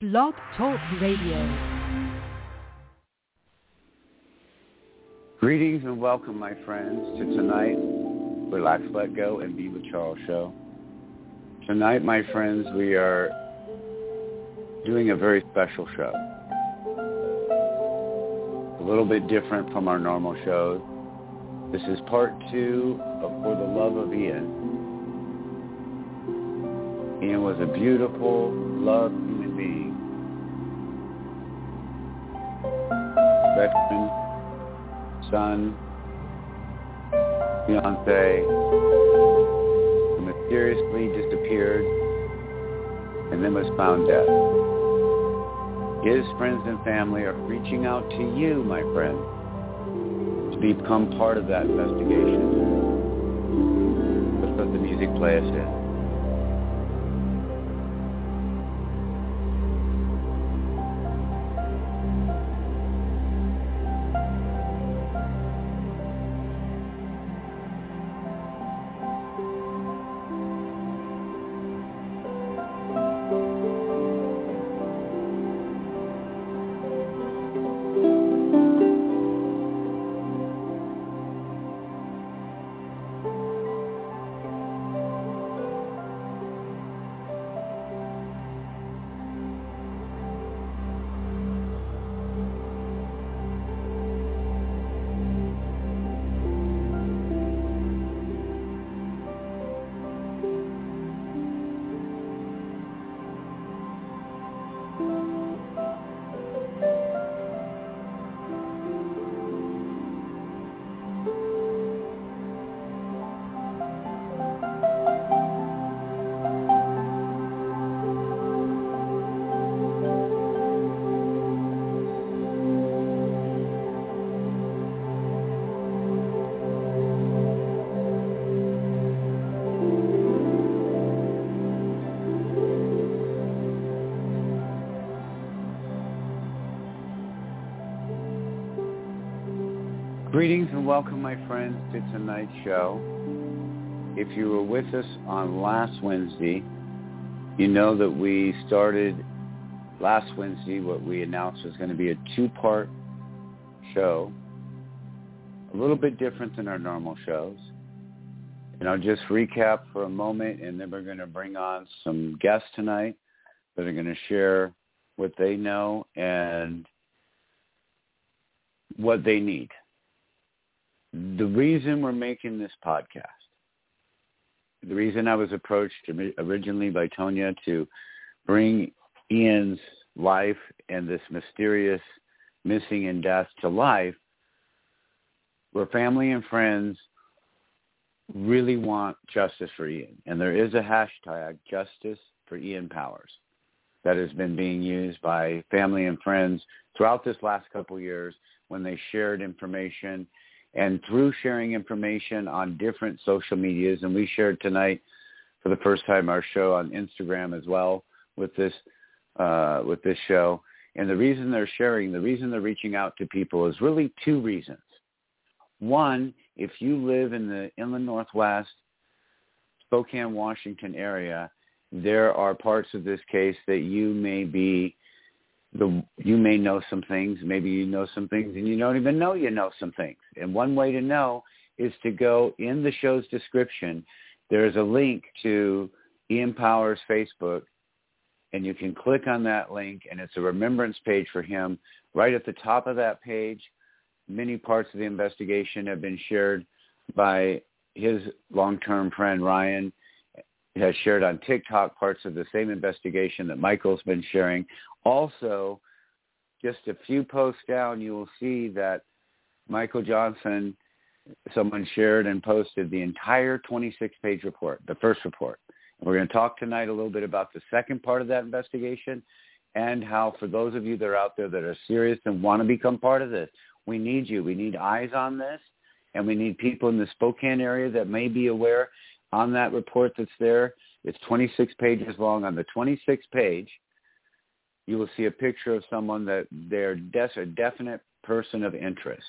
Blog Talk Radio. Greetings and welcome, my friends, to tonight, Relax, Let Go, and Be with Charles show. Tonight, my friends, we are doing a very special show. A little bit different from our normal shows. This is part two of For the Love of Ian. Ian was a beautiful, loved human being. Veteran son, fiance, who mysteriously disappeared and then was found dead. His friends and family are reaching out to you, my friend, to become part of that investigation. Let's let the music play us in. Welcome, my friends, to tonight's show. If you were with us on last Wednesday, you know that we started last Wednesday what we announced was going to be a two-part show, a little bit different than our normal shows. And I'll just recap for a moment, and then we're going to bring on some guests tonight that are going to share what they know and what they need the reason we're making this podcast, the reason I was approached originally by Tonia to bring Ian's life and this mysterious missing and death to life, where family and friends really want justice for Ian. And there is a hashtag, justice for Ian Powers, that has been being used by family and friends throughout this last couple years when they shared information and through sharing information on different social medias. And we shared tonight for the first time our show on Instagram as well with this uh, with this show. And the reason they're sharing, the reason they're reaching out to people is really two reasons. One, if you live in the inland northwest, Spokane, Washington area, there are parts of this case that you may be the you may know some things, maybe you know some things, and you don't even know you know some things. And one way to know is to go in the show's description. There is a link to Ian Powers' Facebook, and you can click on that link, and it's a remembrance page for him. Right at the top of that page, many parts of the investigation have been shared by his long-term friend Ryan has shared on TikTok parts of the same investigation that Michael's been sharing. Also, just a few posts down, you will see that Michael Johnson, someone shared and posted the entire 26-page report, the first report. And we're going to talk tonight a little bit about the second part of that investigation. and how for those of you that are out there that are serious and want to become part of this, we need you. We need eyes on this, and we need people in the Spokane area that may be aware on that report that's there. It's 26 pages long. On the 26th page, you will see a picture of someone that they're a definite person of interest.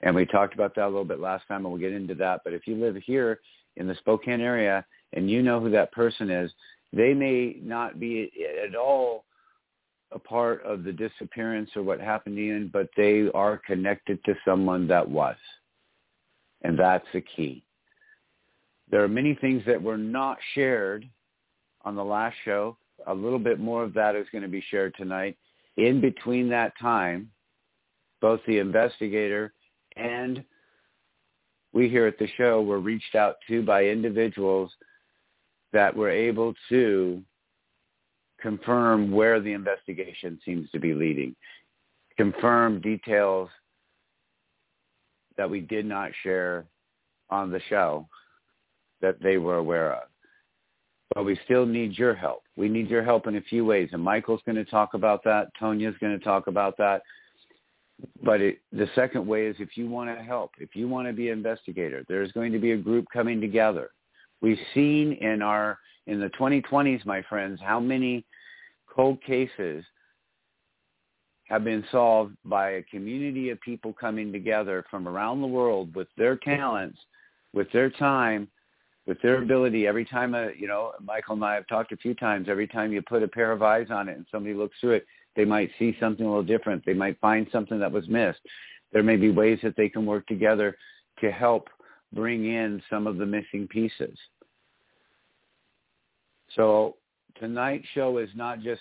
And we talked about that a little bit last time, and we'll get into that. But if you live here in the Spokane area and you know who that person is, they may not be at all a part of the disappearance or what happened to Ian, but they are connected to someone that was. And that's the key. There are many things that were not shared on the last show. A little bit more of that is going to be shared tonight. In between that time, both the investigator and we here at the show were reached out to by individuals that were able to confirm where the investigation seems to be leading, confirm details that we did not share on the show that they were aware of. But we still need your help. We need your help in a few ways. And Michael's going to talk about that. Tonia's going to talk about that. But it, the second way is if you want to help, if you want to be an investigator, there's going to be a group coming together. We've seen in our in the 2020s, my friends, how many cold cases have been solved by a community of people coming together from around the world with their talents, with their time, with their ability. Every time, a, you know, Michael and I have talked a few times, every time you put a pair of eyes on it and somebody looks through it, they might see something a little different. They might find something that was missed. There may be ways that they can work together to help bring in some of the missing pieces. So tonight's show is not just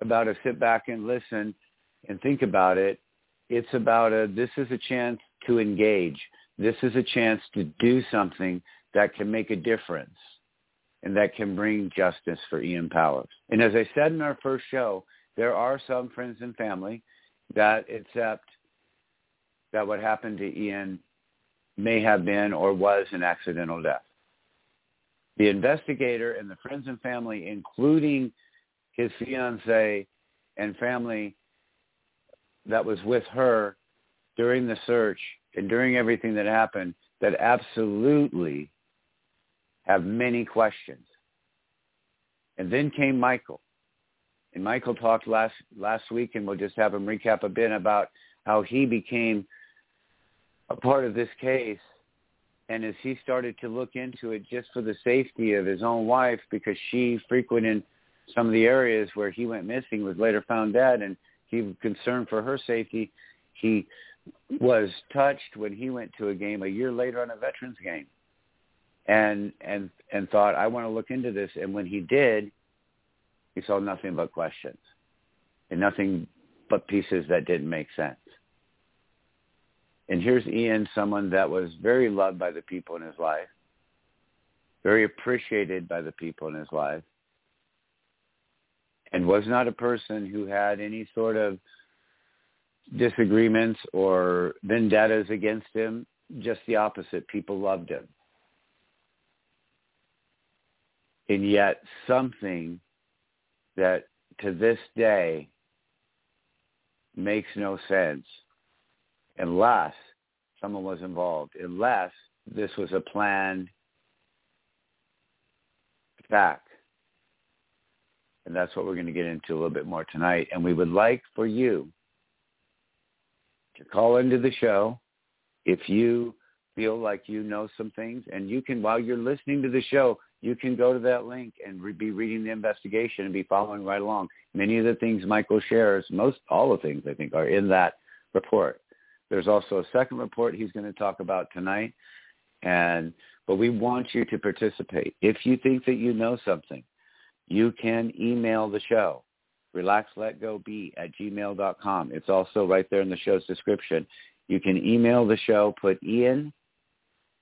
about a sit back and listen and think about it. It's about a, this is a chance to engage. This is a chance to do something that can make a difference and that can bring justice for Ian Powers. And as I said in our first show, there are some friends and family that accept that what happened to Ian may have been or was an accidental death. The investigator and the friends and family, including his fiance and family that was with her during the search and during everything that happened, that absolutely have many questions. And then came Michael. And Michael talked last last week, and we'll just have him recap a bit about how he became a part of this case. And as he started to look into it just for the safety of his own wife, because she frequented some of the areas where he went missing, was later found dead, and he was concerned for her safety. He was touched when he went to a game a year later on a veterans game and and and thought I want to look into this and when he did he saw nothing but questions and nothing but pieces that didn't make sense. And here's Ian, someone that was very loved by the people in his life, very appreciated by the people in his life, and was not a person who had any sort of disagreements or vendettas against him. Just the opposite. People loved him. And yet something that to this day makes no sense unless someone was involved, unless this was a planned attack. And that's what we're going to get into a little bit more tonight. And we would like for you to call into the show if you feel like you know some things. And you can, while you're listening to the show, you can go to that link and re- be reading the investigation and be following right along. Many of the things Michael shares, most all the things I think are in that report. There's also a second report he's going to talk about tonight. And but we want you to participate. If you think that you know something, you can email the show, relaxletgobe at gmail.com. It's also right there in the show's description. You can email the show, put Ian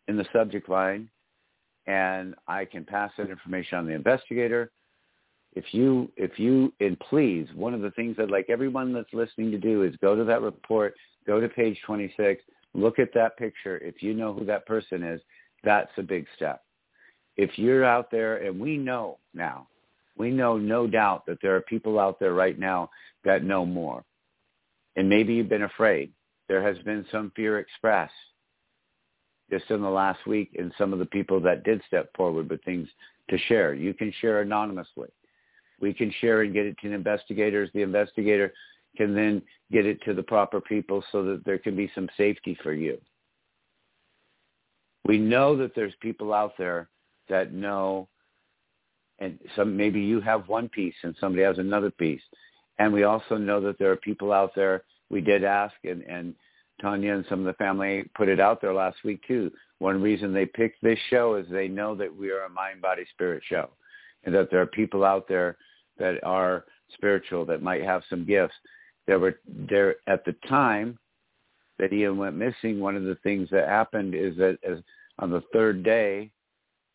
in the subject line, and I can pass that information on the investigator. If you, if you, and please, one of the things I'd like everyone that's listening to do is go to that report, go to page 26, look at that picture. If you know who that person is, that's a big step. If you're out there, and we know now We know no doubt that there are people out there right now that know more. And maybe you've been afraid. There has been some fear expressed just in the last week and some of the people that did step forward with things to share. You can share anonymously. We can share and get it to the investigators. The investigator can then get it to the proper people so that there can be some safety for you. We know that there's people out there that know and some maybe you have one piece and somebody has another piece. And we also know that there are people out there. We did ask, and, and Tonia and some of the family put it out there last week too. One reason they picked this show is they know that we are a mind, body, spirit show, and that there are people out there that are spiritual that might have some gifts. There were there at the time that Ian went missing. One of the things that happened is that as on the third day,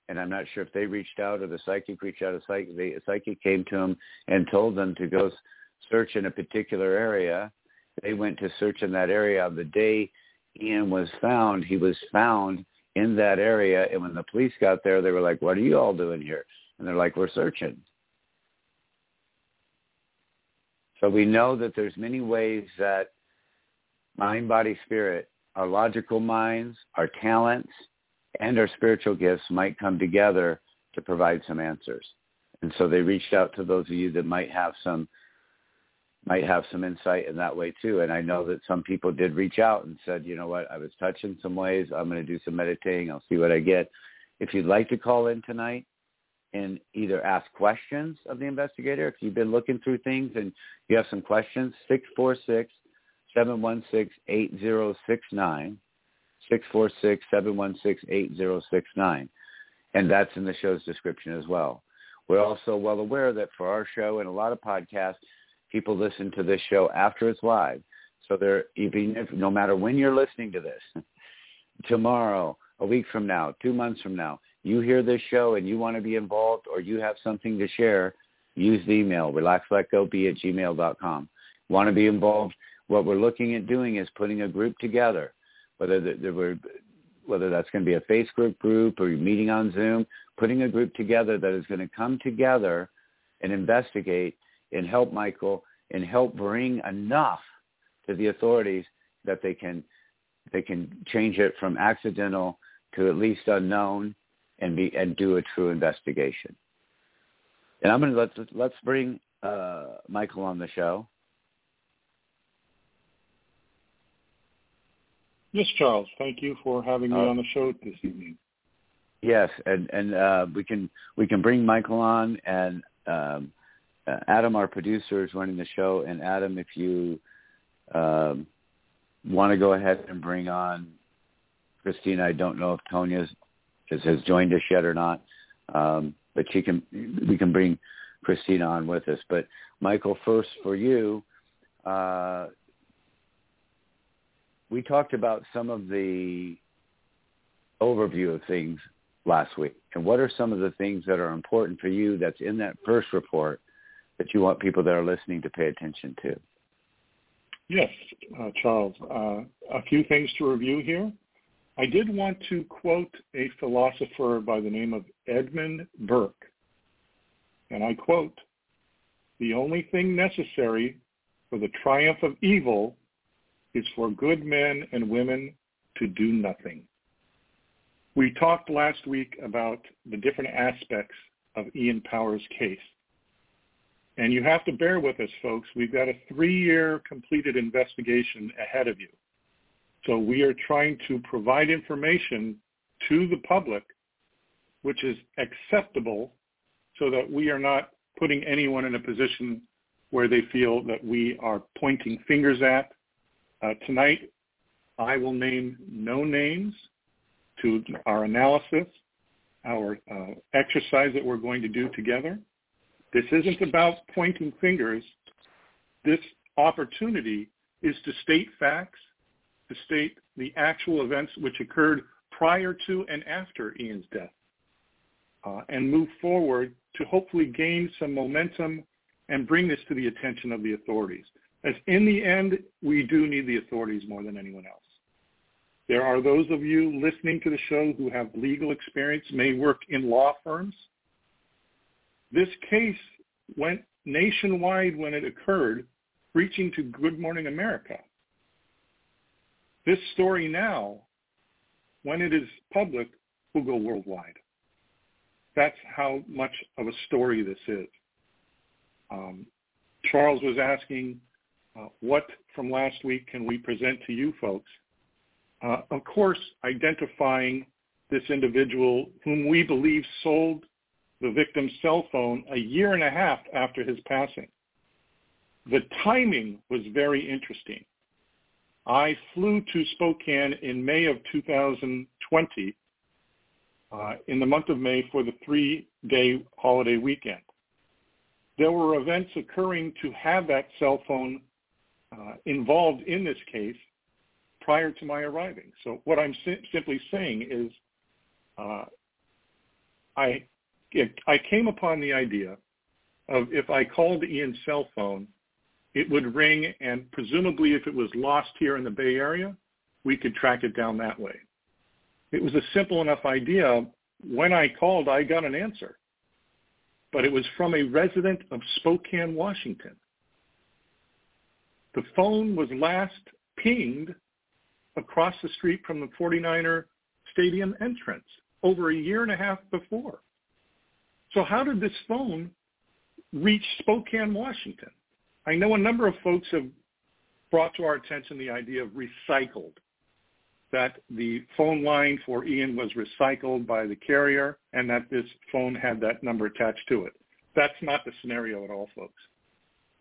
and I'm not sure if they reached out or the psychic reached out. A psychic, the psychic came to them and told them to go search in a particular area. They went to search in that area. The day Ian was found, he was found in that area. And when the police got there, they were like, "What are you all doing here?" And they're like, "We're searching." So we know that there's many ways that mind, body, spirit, our logical minds, our talents, and our spiritual gifts might come together to provide some answers. And so they reached out to those of you that might have some might have some insight in that way too. And I know that some people did reach out and said, you know what, I was touched in some ways. I'm going to do some meditating. I'll see what I get. If you'd like to call in tonight and either ask questions of the investigator, if you've been looking through things and you have some questions, 646 716 8069. 646-716-8069. And that's in the show's description as well. We're also well aware that for our show and a lot of podcasts, people listen to this show after it's live. So they're even if no matter when you're listening to this, tomorrow, a week from now, two months from now, you hear this show and you want to be involved or you have something to share, use the email, relaxletgobe at gmail.com. Want to be involved? What we're looking at doing is putting a group together whether there were whether that's going to be a Facebook group or you're meeting on Zoom, putting a group together that is going to come together and investigate and help Michael and help bring enough to the authorities that they can they can change it from accidental to at least unknown and be and do a true investigation. And I'm going to let's let's bring uh, Michael on the show. Yes, Charles. Thank you for having me uh, on the show this evening. Yes, and and uh, we can we can bring Michael on, and um, Adam, our producer, is running the show. And Adam, if you um, want to go ahead and bring on Christina, I don't know if Tonia has, has joined us yet or not, um, but she can we can bring Christina on with us. But Michael, first for you, uh, we talked about some of the overview of things last week. And what are some of the things that are important for you that's in that first report that you want people that are listening to pay attention to? Yes, uh, Charles. Uh, a few things to review here. I did want to quote a philosopher by the name of Edmund Burke. And I quote, the only thing necessary for the triumph of evil is for good men and women to do nothing. We talked last week about the different aspects of Ian Powers' case. And you have to bear with us, folks. We've got a three-year completed investigation ahead of you. So we are trying to provide information to the public which is acceptable so that we are not putting anyone in a position where they feel that we are pointing fingers at uh, tonight, I will name no names to our analysis, our uh, exercise that we're going to do together. This isn't about pointing fingers. This opportunity is to state facts, to state the actual events which occurred prior to and after Ian's death, uh, and move forward to hopefully gain some momentum and bring this to the attention of the authorities. As in the end, we do need the authorities more than anyone else. There are those of you listening to the show who have legal experience, may work in law firms. This case went nationwide when it occurred, reaching to Good Morning America. This story now, when it is public, will go worldwide. That's how much of a story this is. Um, Charles was asking, uh, what from last week can we present to you folks? Uh, of course, identifying this individual whom we believe sold the victim's cell phone a year and a half after his passing. The timing was very interesting. I flew to Spokane in May of 2020, uh, in the month of May for the three-day holiday weekend. There were events occurring to have that cell phone uh, involved in this case prior to my arriving. So what I'm si- simply saying is uh, I, I came upon the idea of if I called Ian's cell phone, it would ring and presumably if it was lost here in the Bay Area, we could track it down that way. It was a simple enough idea. When I called, I got an answer, but it was from a resident of Spokane, Washington. The phone was last pinged across the street from the 49er stadium entrance over a year and a half before. So how did this phone reach Spokane, Washington? I know a number of folks have brought to our attention the idea of recycled, that the phone line for Ian was recycled by the carrier and that this phone had that number attached to it. That's not the scenario at all, folks.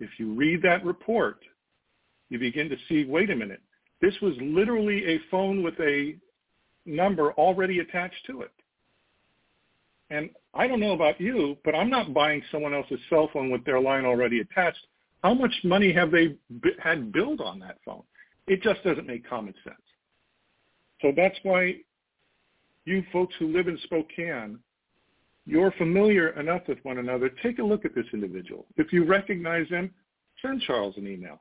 If you read that report, you begin to see, wait a minute, this was literally a phone with a number already attached to it. And I don't know about you, but I'm not buying someone else's cell phone with their line already attached. How much money have they b- had billed on that phone? It just doesn't make common sense. So that's why you folks who live in Spokane, you're familiar enough with one another. Take a look at this individual. If you recognize him, send Charles an email.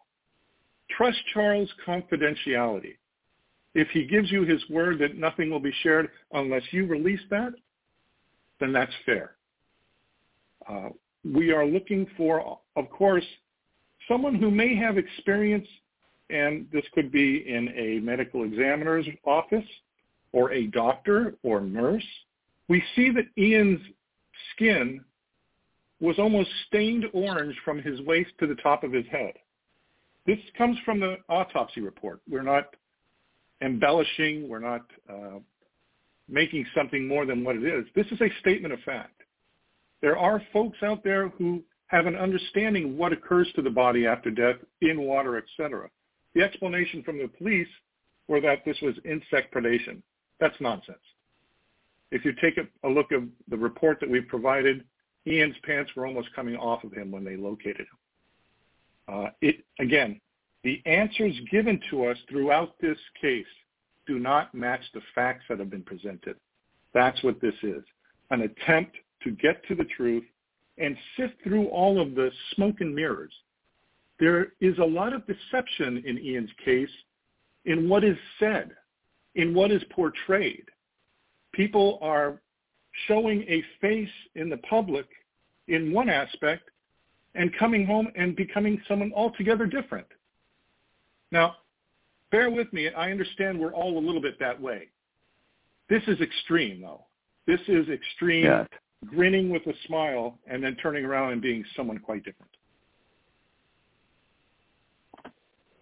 Trust Charles' confidentiality. If he gives you his word that nothing will be shared unless you release that, then that's fair. Uh, we are looking for, of course, someone who may have experience, and this could be in a medical examiner's office or a doctor or nurse. We see that Ian's skin was almost stained orange from his waist to the top of his head. This comes from the autopsy report. We're not embellishing. We're not uh, making something more than what it is. This is a statement of fact. There are folks out there who have an understanding of what occurs to the body after death in water, etc. The explanation from the police were that this was insect predation. That's nonsense. If you take a, a look at the report that we've provided, Ian's pants were almost coming off of him when they located him. Uh, it again, the answers given to us throughout this case do not match the facts that have been presented. That's what this is, an attempt to get to the truth and sift through all of the smoke and mirrors. There is a lot of deception in Ian's case in what is said, in what is portrayed. People are showing a face in the public in one aspect and coming home and becoming someone altogether different. Now, bear with me. I understand we're all a little bit that way. This is extreme, though. This is extreme, grinning with a smile and then turning around and being someone quite different.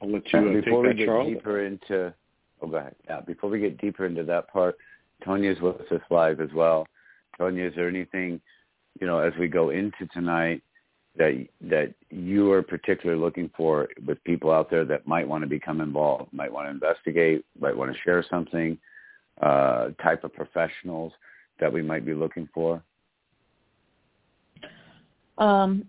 I'll let you uh, before we get Charles. deeper into, oh, go ahead. Yeah, before we get deeper into that part, Tonia's with us live as well. Tonia, is there anything, you know, as we go into tonight that that you are particularly looking for with people out there that might want to become involved, might want to investigate, might want to share something, uh, type of professionals that we might be looking for? Um,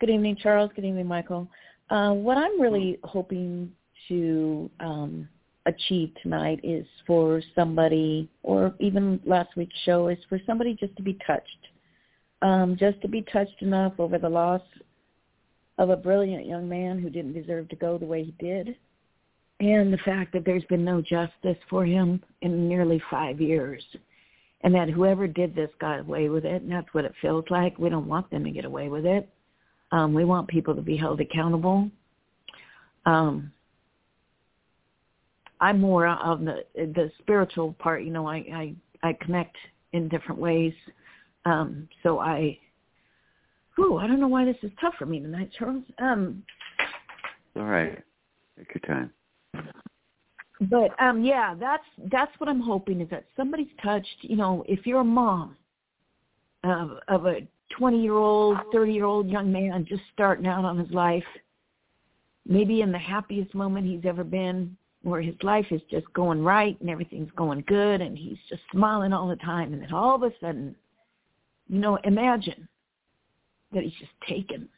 good evening, Charles. Good evening, Michael. Uh, what I'm really hoping to um, achieve tonight is for somebody, or even last week's show, is for somebody just to be touched um, just to be touched enough over the loss of a brilliant young man who didn't deserve to go the way he did, and the fact that there's been no justice for him in nearly five years. and that whoever did this got away with it, and that's what it feels like. We don't want them to get away with it. Um, we want people to be held accountable. Um, I'm more on the the spiritual part. You know, I I, I connect in different ways. Um, so I, whew, I don't know why this is tough for me tonight, Charles. Um, All right, take your time. But um, yeah, that's that's what I'm hoping is that somebody's touched. You know, if you're a mom of of a 20 year old, 30 year old young man just starting out on his life, maybe in the happiest moment he's ever been, where his life is just going right and everything's going good and he's just smiling all the time and then all of a sudden, you know, imagine that he's just taken.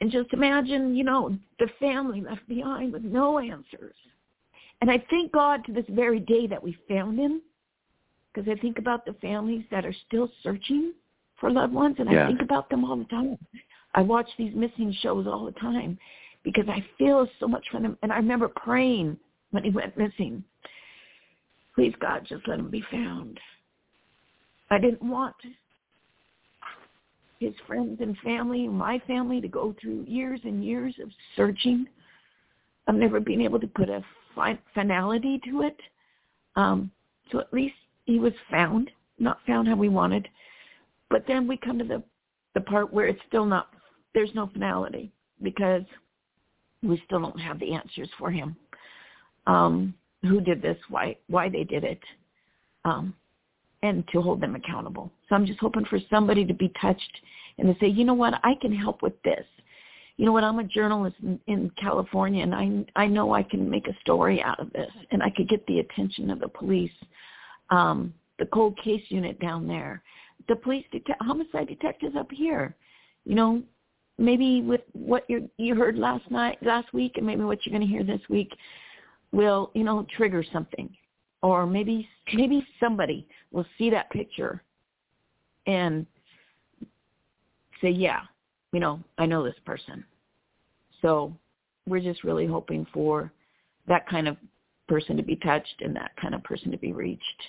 And just imagine, you know, the family left behind with no answers. And I thank God to this very day that we found him because I think about the families that are still searching for loved ones, and yeah. I think about them all the time. I watch these missing shows all the time because I feel so much for them. And I remember praying when he went missing, please God, just let him be found. I didn't want his friends and family, my family, to go through years and years of searching. I've never been able to put a finality to it. Um, so at least he was found, not found how we wanted. But then we come to the the part where it's still not there's no finality because we still don't have the answers for him. Um, who did this? Why why they did it? Um, and to hold them accountable. So I'm just hoping for somebody to be touched and to say, you know what, I can help with this. You know what, I'm a journalist in, in California, and I I know I can make a story out of this, and I could get the attention of the police um, the cold case unit down there, the police detect, homicide detectives up here. You know, maybe with what you you heard last night, last week, and maybe what you're going to hear this week, will you know trigger something, or maybe maybe somebody will see that picture and say, yeah, you know, I know this person. So we're just really hoping for that kind of person to be touched and that kind of person to be reached.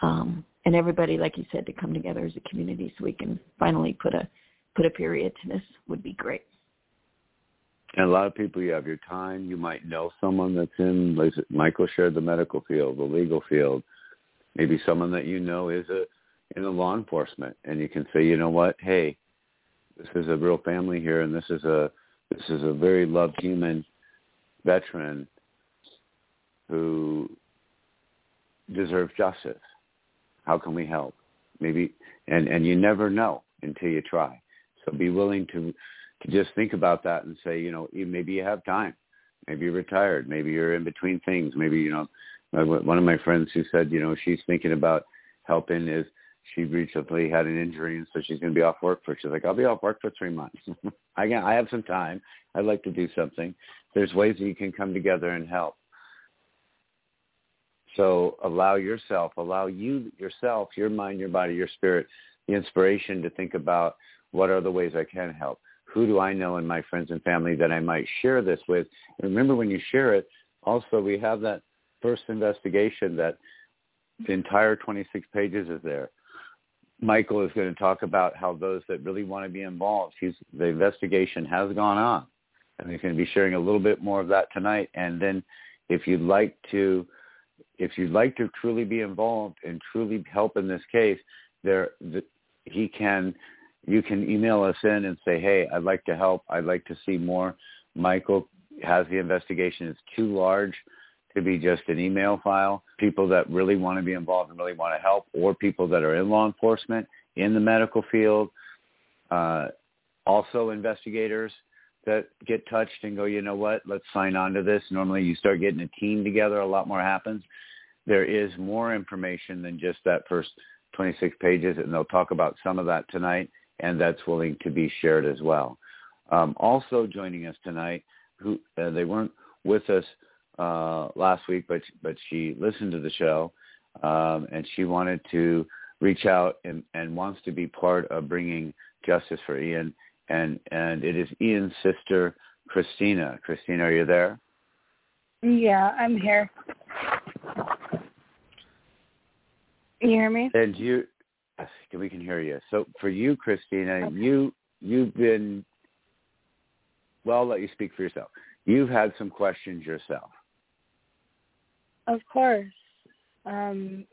Um, and everybody, like you said, to come together as a community so we can finally put a put a period to this would be great. And a lot of people, you have your time. You might know someone that's in, Michael shared the medical field, the legal field. Maybe someone that you know is a in the law enforcement, and you can say, you know what, hey, this is a real family here, and this is a this is a very loved human veteran who deserves justice. How can we help? Maybe, and, and you never know until you try. So be willing to, to just think about that and say, you know, maybe you have time. Maybe you're retired. Maybe you're in between things. Maybe, you know, one of my friends who said, you know, she's thinking about helping is she recently had an injury and so she's going to be off work for, she's like, I'll be off work for three months. I, can, I have some time. I'd like to do something. There's ways that you can come together and help. So allow yourself, allow you yourself, your mind, your body, your spirit, the inspiration to think about what are the ways I can help. Who do I know in my friends and family that I might share this with? And remember when you share it, also we have that first investigation that the entire 26 pages is there. Michael is going to talk about how those that really want to be involved, he's, the investigation has gone on. And he's going to be sharing a little bit more of that tonight. And then if you'd like to if you'd like to truly be involved and truly help in this case, there the, he can you can email us in and say, hey, I'd like to help. I'd like to see more. Michael has the investigation. It's too large to be just an email file. People that really want to be involved and really want to help, or people that are in law enforcement, in the medical field, uh, also investigators that get touched and go, you know what, let's sign on to this. Normally you start getting a team together, a lot more happens. There is more information than just that first 26 pages, and they'll talk about some of that tonight, and that's willing to be shared as well. Um, also joining us tonight, who uh, they weren't with us uh, last week, but but she listened to the show, um, and she wanted to reach out and, and wants to be part of bringing justice for Ian and and it is Ian's sister, Christina. Christina, are you there? Yeah, I'm here. You hear me? And you, we can hear you. So for you, Christina, okay. you you've been. Well, I'll let you speak for yourself. You've had some questions yourself. Of course. Um,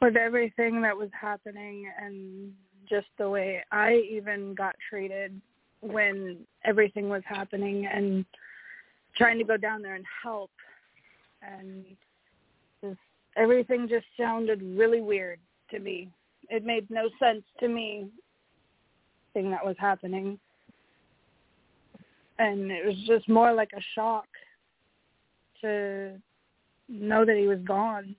with everything that was happening and just the way I even got treated when everything was happening and trying to go down there and help and just everything just sounded really weird to me. It made no sense to me thing that was happening. And it was just more like a shock to know that he was gone.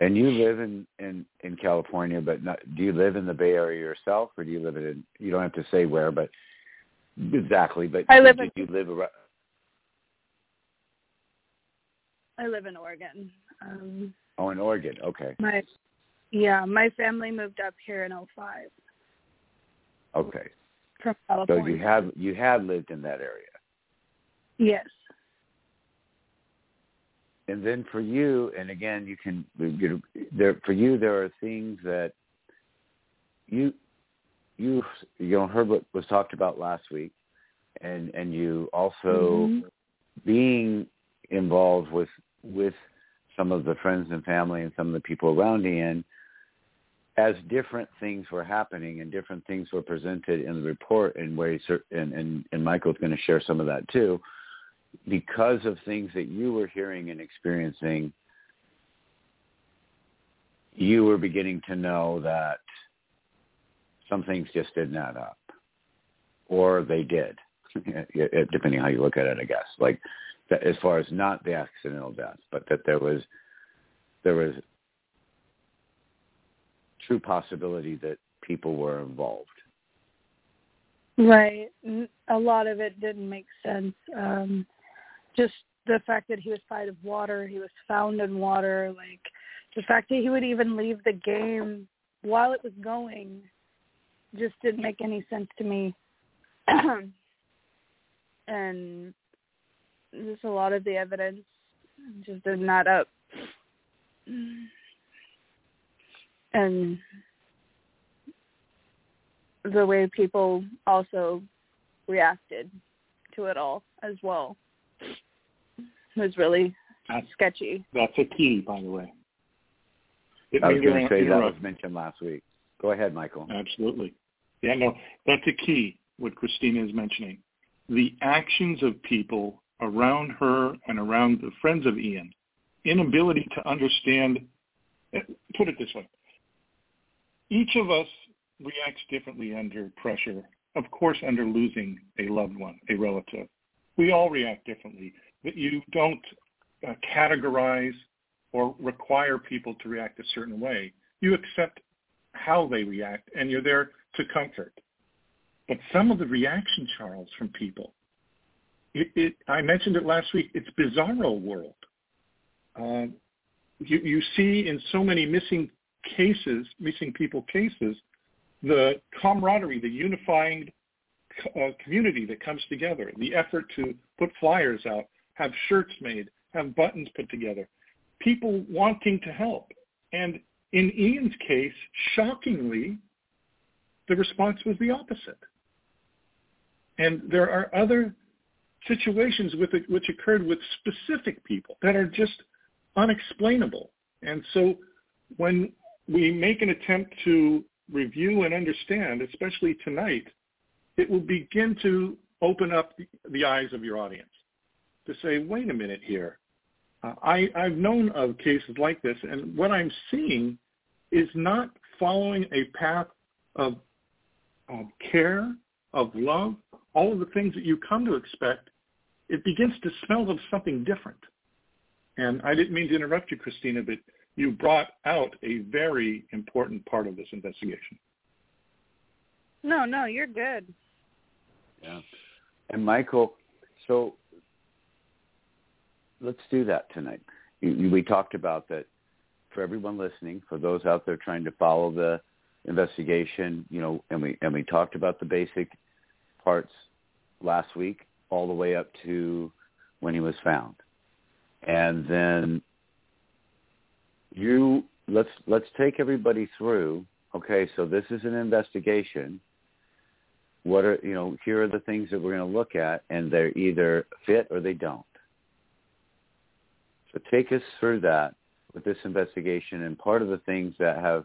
And you live in in in California, but not, do you live in the Bay Area yourself, or do you live in? You don't have to say where, but exactly. But I live did in, you live around? I live in Oregon. Um, oh, in Oregon. Okay. My yeah, my family moved up here in '05. Okay. From California. So you have you have lived in that area. Yes and then for you, and again, you can you know, there for you there are things that you you you know heard what was talked about last week, and and you also mm-hmm. being involved with with some of the friends and family and some of the people around Ian as different things were happening and different things were presented in the report in ways and and, and Michael's going to share some of that too because of things that you were hearing and experiencing, you were beginning to know that some things just didn't add up, or they did, depending how you look at it, I guess. Like that, as far as not the accidental death, but that there was there was true possibility that people were involved. Right. A lot of it didn't make sense. Um, just the fact that he was fight of water, he was found in water, like the fact that he would even leave the game while it was going just didn't make any sense to me. and just a lot of the evidence just didn't add up. And the way people also reacted to it all as well was really that's, sketchy. That's a key, by the way. It I was going to say that was mentioned last week. Go ahead, Michael. Absolutely. Yeah, no, that's a key, what Christina is mentioning. The actions of people around her and around the friends of Ian, inability to understand, put it this way, each of us reacts differently under pressure, of course under losing a loved one, a relative. We all react differently but you don't uh, categorize or require people to react a certain way. You accept how they react, and you're there to comfort. But some of the reaction, Charles, from people, it, it, I mentioned it last week, it's bizarro world. Uh, you, you see in so many missing cases, missing people cases, the camaraderie, the unifying uh, community that comes together, the effort to put flyers out, have shirts made, have buttons put together, people wanting to help. And in Ian's case, shockingly, the response was the opposite. And there are other situations with it, which occurred with specific people that are just unexplainable. And so when we make an attempt to review and understand, especially tonight, it will begin to open up the eyes of your audience to say, wait a minute here. Uh, I, I've known of cases like this, and what I'm seeing is not following a path of, of care, of love, all of the things that you come to expect. It begins to smell of something different. And I didn't mean to interrupt you, Christina, but you brought out a very important part of this investigation. No, no, you're good. Yeah. And Michael, so let's do that tonight. We talked about that for everyone listening, for those out there trying to follow the investigation, you know, and we and we talked about the basic parts last week all the way up to when he was found. and then you let's let's take everybody through. Okay, so this is an investigation. What are you know? Here are the things that we're going to look at, and they're either fit or they don't. So take us through that with this investigation, and part of the things that have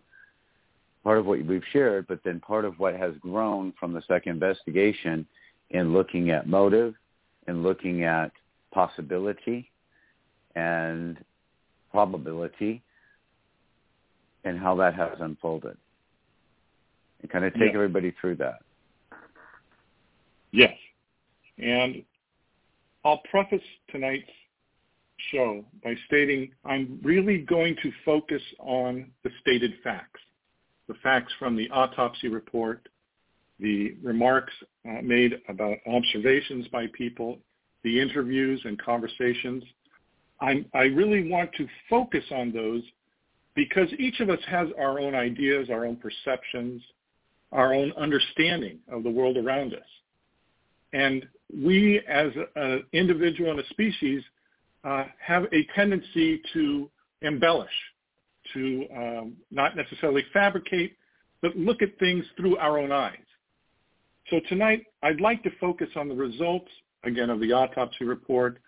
part of what we've shared, but then part of what has grown from the second investigation in looking at motive in looking at possibility and probability and how that has unfolded. And kind of take yeah. everybody through that. Yes. And I'll preface tonight's show by stating I'm really going to focus on the stated facts, the facts from the autopsy report, the remarks uh, made about observations by people, the interviews and conversations. I'm, I really want to focus on those because each of us has our own ideas, our own perceptions, our own understanding of the world around us. And we as an individual and a species uh, have a tendency to embellish, to um, not necessarily fabricate, but look at things through our own eyes. So tonight, I'd like to focus on the results, again, of the autopsy report,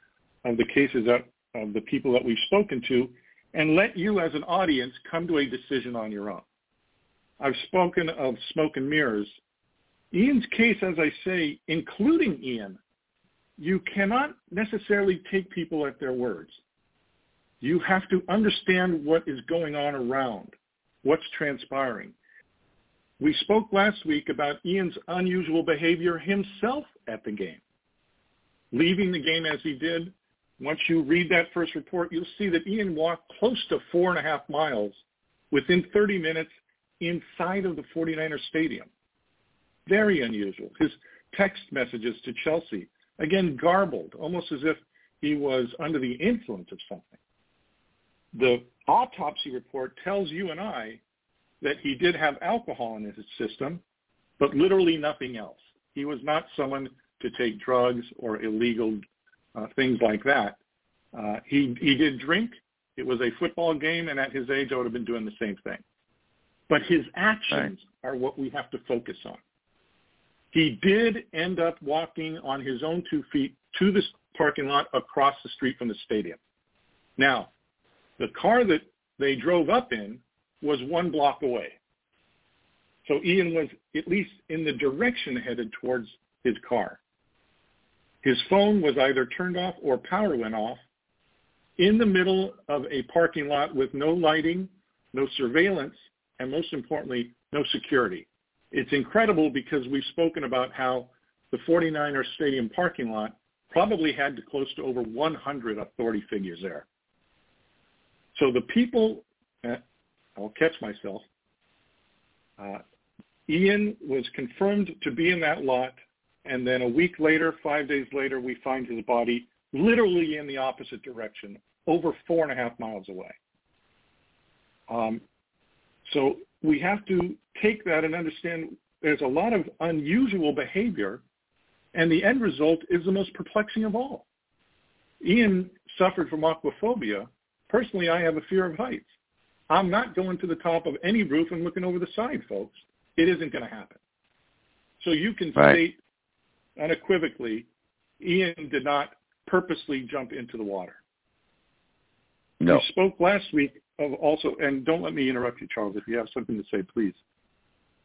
of the cases that, of the people that we've spoken to, and let you as an audience come to a decision on your own. I've spoken of smoke and mirrors. Ian's case, as I say, including Ian, you cannot necessarily take people at their words. You have to understand what is going on around, what's transpiring. We spoke last week about Ian's unusual behavior himself at the game. Leaving the game as he did, once you read that first report, you'll see that Ian walked close to four and a half miles within 30 minutes inside of the 49er stadium. Very unusual. His text messages to Chelsea again garbled, almost as if he was under the influence of something. The autopsy report tells you and I that he did have alcohol in his system, but literally nothing else. He was not someone to take drugs or illegal uh, things like that. Uh, he he did drink. It was a football game, and at his age, I would have been doing the same thing. But his actions right. are what we have to focus on. He did end up walking on his own two feet to the parking lot across the street from the stadium. Now, the car that they drove up in was one block away. So Ian was at least in the direction headed towards his car. His phone was either turned off or power went off in the middle of a parking lot with no lighting, no surveillance, and most importantly, no security. It's incredible because we've spoken about how the 49er stadium parking lot probably had close to over 100 authority figures there. So the people, I'll catch myself, uh, Ian was confirmed to be in that lot, and then a week later, five days later, we find his body literally in the opposite direction, over four and a half miles away. Um, so we have to take that and understand there's a lot of unusual behavior, and the end result is the most perplexing of all. Ian suffered from aquaphobia. Personally, I have a fear of heights. I'm not going to the top of any roof and looking over the side, folks. It isn't going to happen. So you can right. state unequivocally, Ian did not purposely jump into the water. No. We spoke last week of also, and don't let me interrupt you, Charles. If you have something to say, please.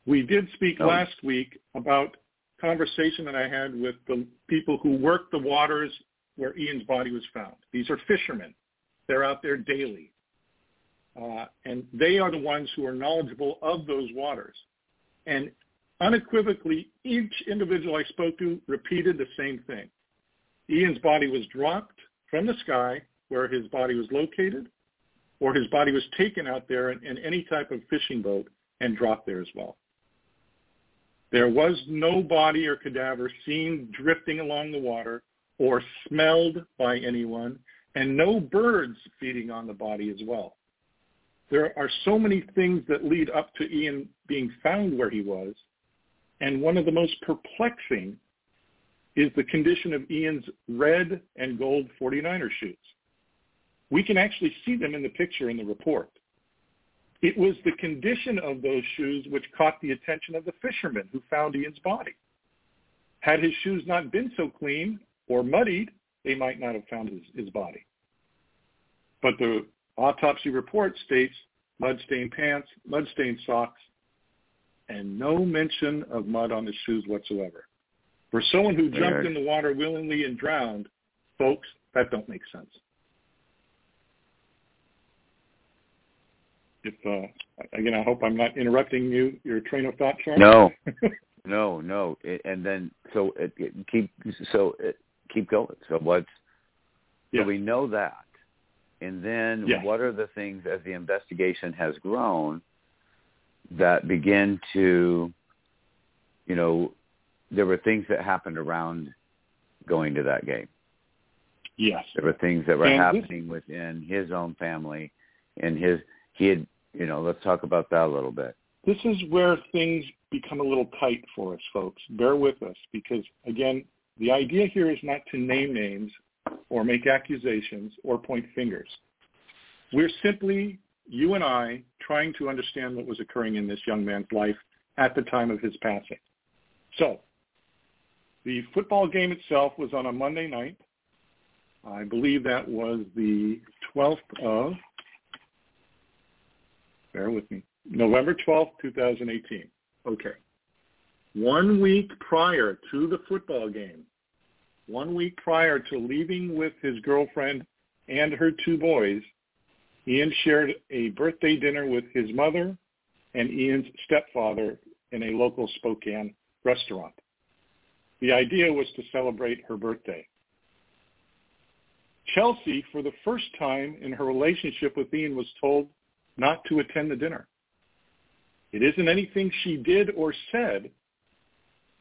We did speak no. last week about conversation that I had with the people who work the waters where Ian's body was found. These are fishermen. They're out there daily. Uh, and they are the ones who are knowledgeable of those waters. And unequivocally, each individual I spoke to repeated the same thing. Ian's body was dropped from the sky where his body was located, or his body was taken out there in, in any type of fishing boat and dropped there as well. There was no body or cadaver seen drifting along the water or smelled by anyone, and no birds feeding on the body as well. There are so many things that lead up to Ian being found where he was, and one of the most perplexing is the condition of Ian's red and gold 49er shoes. We can actually see them in the picture in the report. It was the condition of those shoes which caught the attention of the fishermen who found Ian's body. Had his shoes not been so clean or muddied, they might not have found his, his body. But the autopsy report states mud-stained pants, mud-stained socks, and no mention of mud on his shoes whatsoever. For someone who jumped in the water willingly and drowned, folks, that don't make sense. If uh, again, I hope I'm not interrupting you your train of thought, Charles. No, no, no. It, and then so it, it keep so it, keep going. So what? yes. so we know that, and then yes. what are the things as the investigation has grown that begin to, you know, there were things that happened around going to that game. Yes. There were things that were And happening within his own family and his he had you know, let's talk about that a little bit. This is where things become a little tight for us, folks. Bear with us because again, the idea here is not to name names or make accusations or point fingers. We're simply, you and I, trying to understand what was occurring in this young man's life at the time of his passing. So, the football game itself was on a Monday night. I believe that was the 12th of, bear with me, November 12th, 2018. Okay. One week prior to the football game, one week prior to leaving with his girlfriend and her two boys, Ian shared a birthday dinner with his mother and Ian's stepfather in a local Spokane restaurant. The idea was to celebrate her birthday. Chelsea, for the first time in her relationship with Ian, was told not to attend the dinner. It isn't anything she did or said.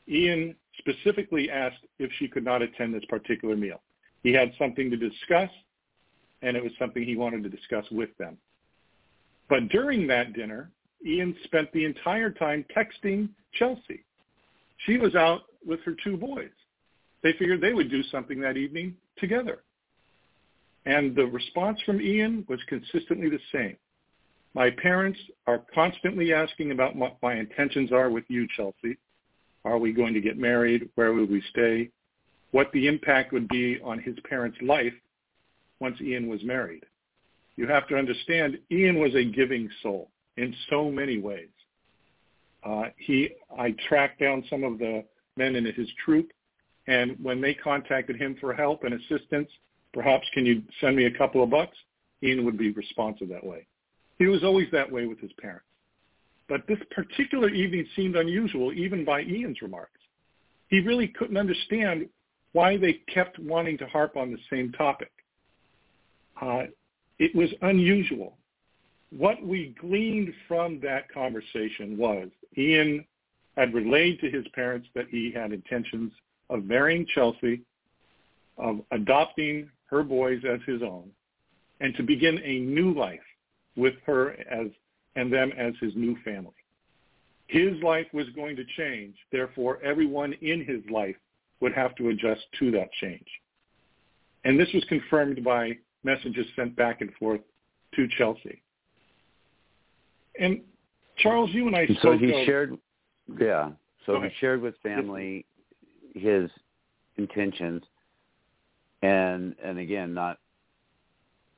Ian specifically asked if she could not attend this particular meal. He had something to discuss, and it was something he wanted to discuss with them. But during that dinner, Ian spent the entire time texting Chelsea. She was out with her two boys. They figured they would do something that evening together. And the response from Ian was consistently the same. My parents are constantly asking about what my intentions are with you, Chelsea. Are we going to get married? Where will we stay? What the impact would be on his parents' life once Ian was married. You have to understand, Ian was a giving soul in so many ways. Uh, he, I tracked down some of the men in his troop, and when they contacted him for help and assistance, perhaps can you send me a couple of bucks? Ian would be responsive that way. He was always that way with his parents. But this particular evening seemed unusual, even by Ian's remarks. He really couldn't understand why they kept wanting to harp on the same topic. Uh, it was unusual. What we gleaned from that conversation was Ian had relayed to his parents that he had intentions of marrying Chelsea, of adopting her boys as his own, and to begin a new life with her as and them as his new family. His life was going to change, therefore everyone in his life would have to adjust to that change. And this was confirmed by messages sent back and forth to Chelsea. And Charles, you and I spoke So he of, shared, yeah. So he shared with family his intentions, and and again, not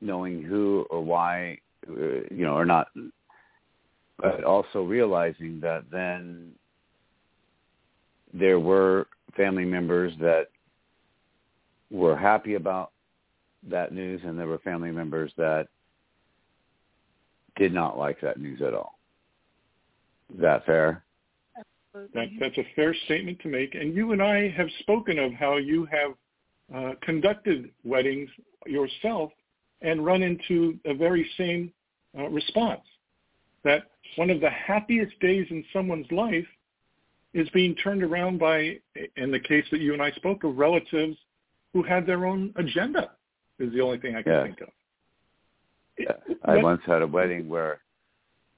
knowing who or why, uh, you know, or not, but also realizing that then there were family members that were happy about that news, and there were family members that did not like that news at all. Is that fair? That, that's a fair statement to make. And you and I have spoken of how you have uh, conducted weddings yourself and run into the very same uh, response. That one of the happiest days in someone's life is being turned around by, in the case that you and I spoke of, relatives who had their own agenda, is the only thing I can Yeah. think of. Yeah. I But- once had a wedding where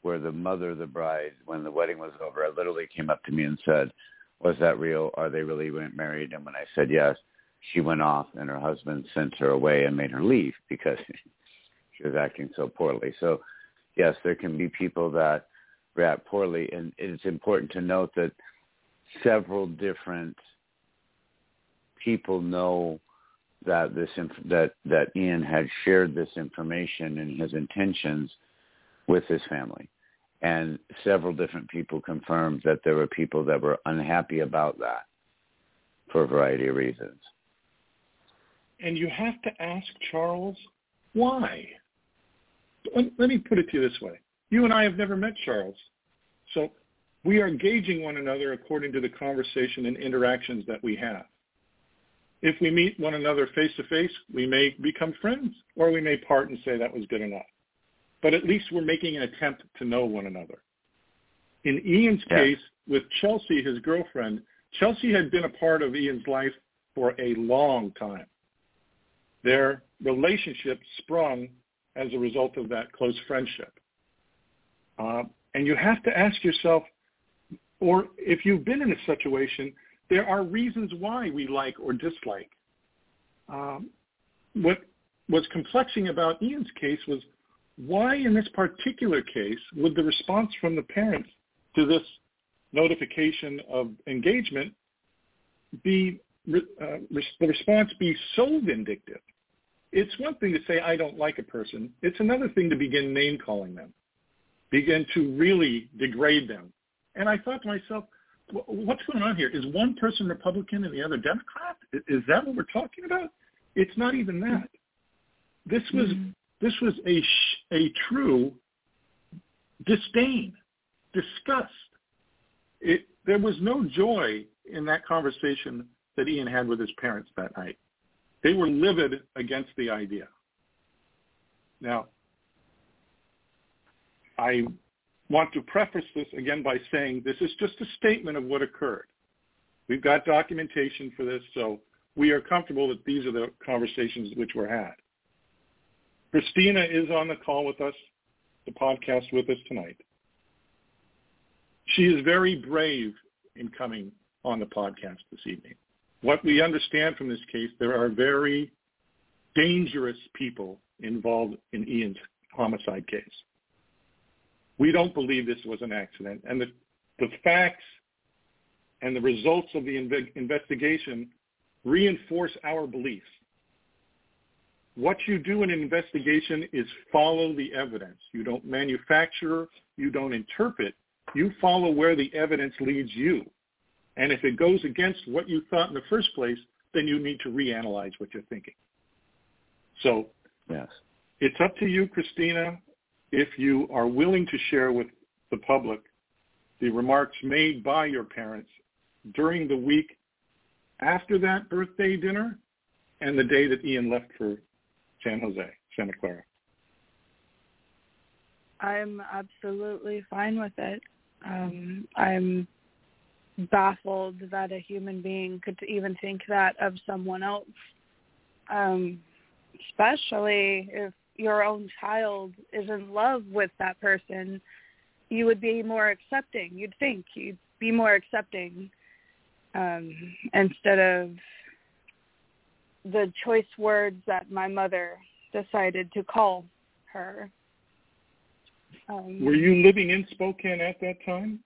where the mother of the bride, when the wedding was over, I literally came up to me and said, Was that real? Are they really married? And when I said yes, she went off and her husband sent her away and made her leave because she was acting so poorly. So, yes, there can be people that react poorly, and it's important to note that several different people know that this inf- that that Ian had shared this information and his intentions with his family, and several different people confirmed that there were people that were unhappy about that for a variety of reasons. And you have to ask Charles why. Let me put it to you this way: you and I have never met Charles, so we are gauging one another according to the conversation and interactions that we have. If we meet one another face to face, we may become friends, or we may part and say that was good enough. But at least we're making an attempt to know one another. In Ian's yeah. case, with Chelsea, his girlfriend, Chelsea had been a part of Ian's life for a long time. Their relationship sprung as a result of that close friendship. Uh, and you have to ask yourself, or if you've been in a situation, there are reasons why we like or dislike. Um, what was complexing about Ian's case was why in this particular case would the response from the parents to this notification of engagement be uh, the response be so vindictive? It's one thing to say I don't like a person. It's another thing to begin name calling them, begin to really degrade them. And I thought to myself, what's going on here? Is one person Republican and the other Democrat? Is that what we're talking about? It's not even that. This was mm-hmm. this was a sh- a true disdain, disgust. It there was no joy in that conversation that Ian had with his parents that night. They were livid against the idea. Now, I want to preface this again by saying this is just a statement of what occurred. We've got documentation for this, so we are comfortable that these are the conversations which were had. Christina is on the call with us, the podcast with us tonight. She is very brave in coming on the podcast this evening. What we understand from this case, there are very dangerous people involved in Ian's homicide case. We don't believe this was an accident. And the, the facts and the results of the inve- investigation reinforce our beliefs. What you do in an investigation is follow the evidence. You don't manufacture, you don't interpret, you follow where the evidence leads you. And if it goes against what you thought in the first place, then you need to reanalyze what you're thinking. So yes. it's up to you, Christina, if you are willing to share with the public the remarks made by your parents during the week after that birthday dinner and the day that Ian left for San Jose, Santa Clara. I'm absolutely fine with it. Um, I'm baffled that a human being could even think that of someone else, um, especially if your own child is in love with that person, you would be more accepting. You'd think you'd be more accepting um, instead of the choice words that my mother decided to call her. Um, Were you living in Spokane at that time?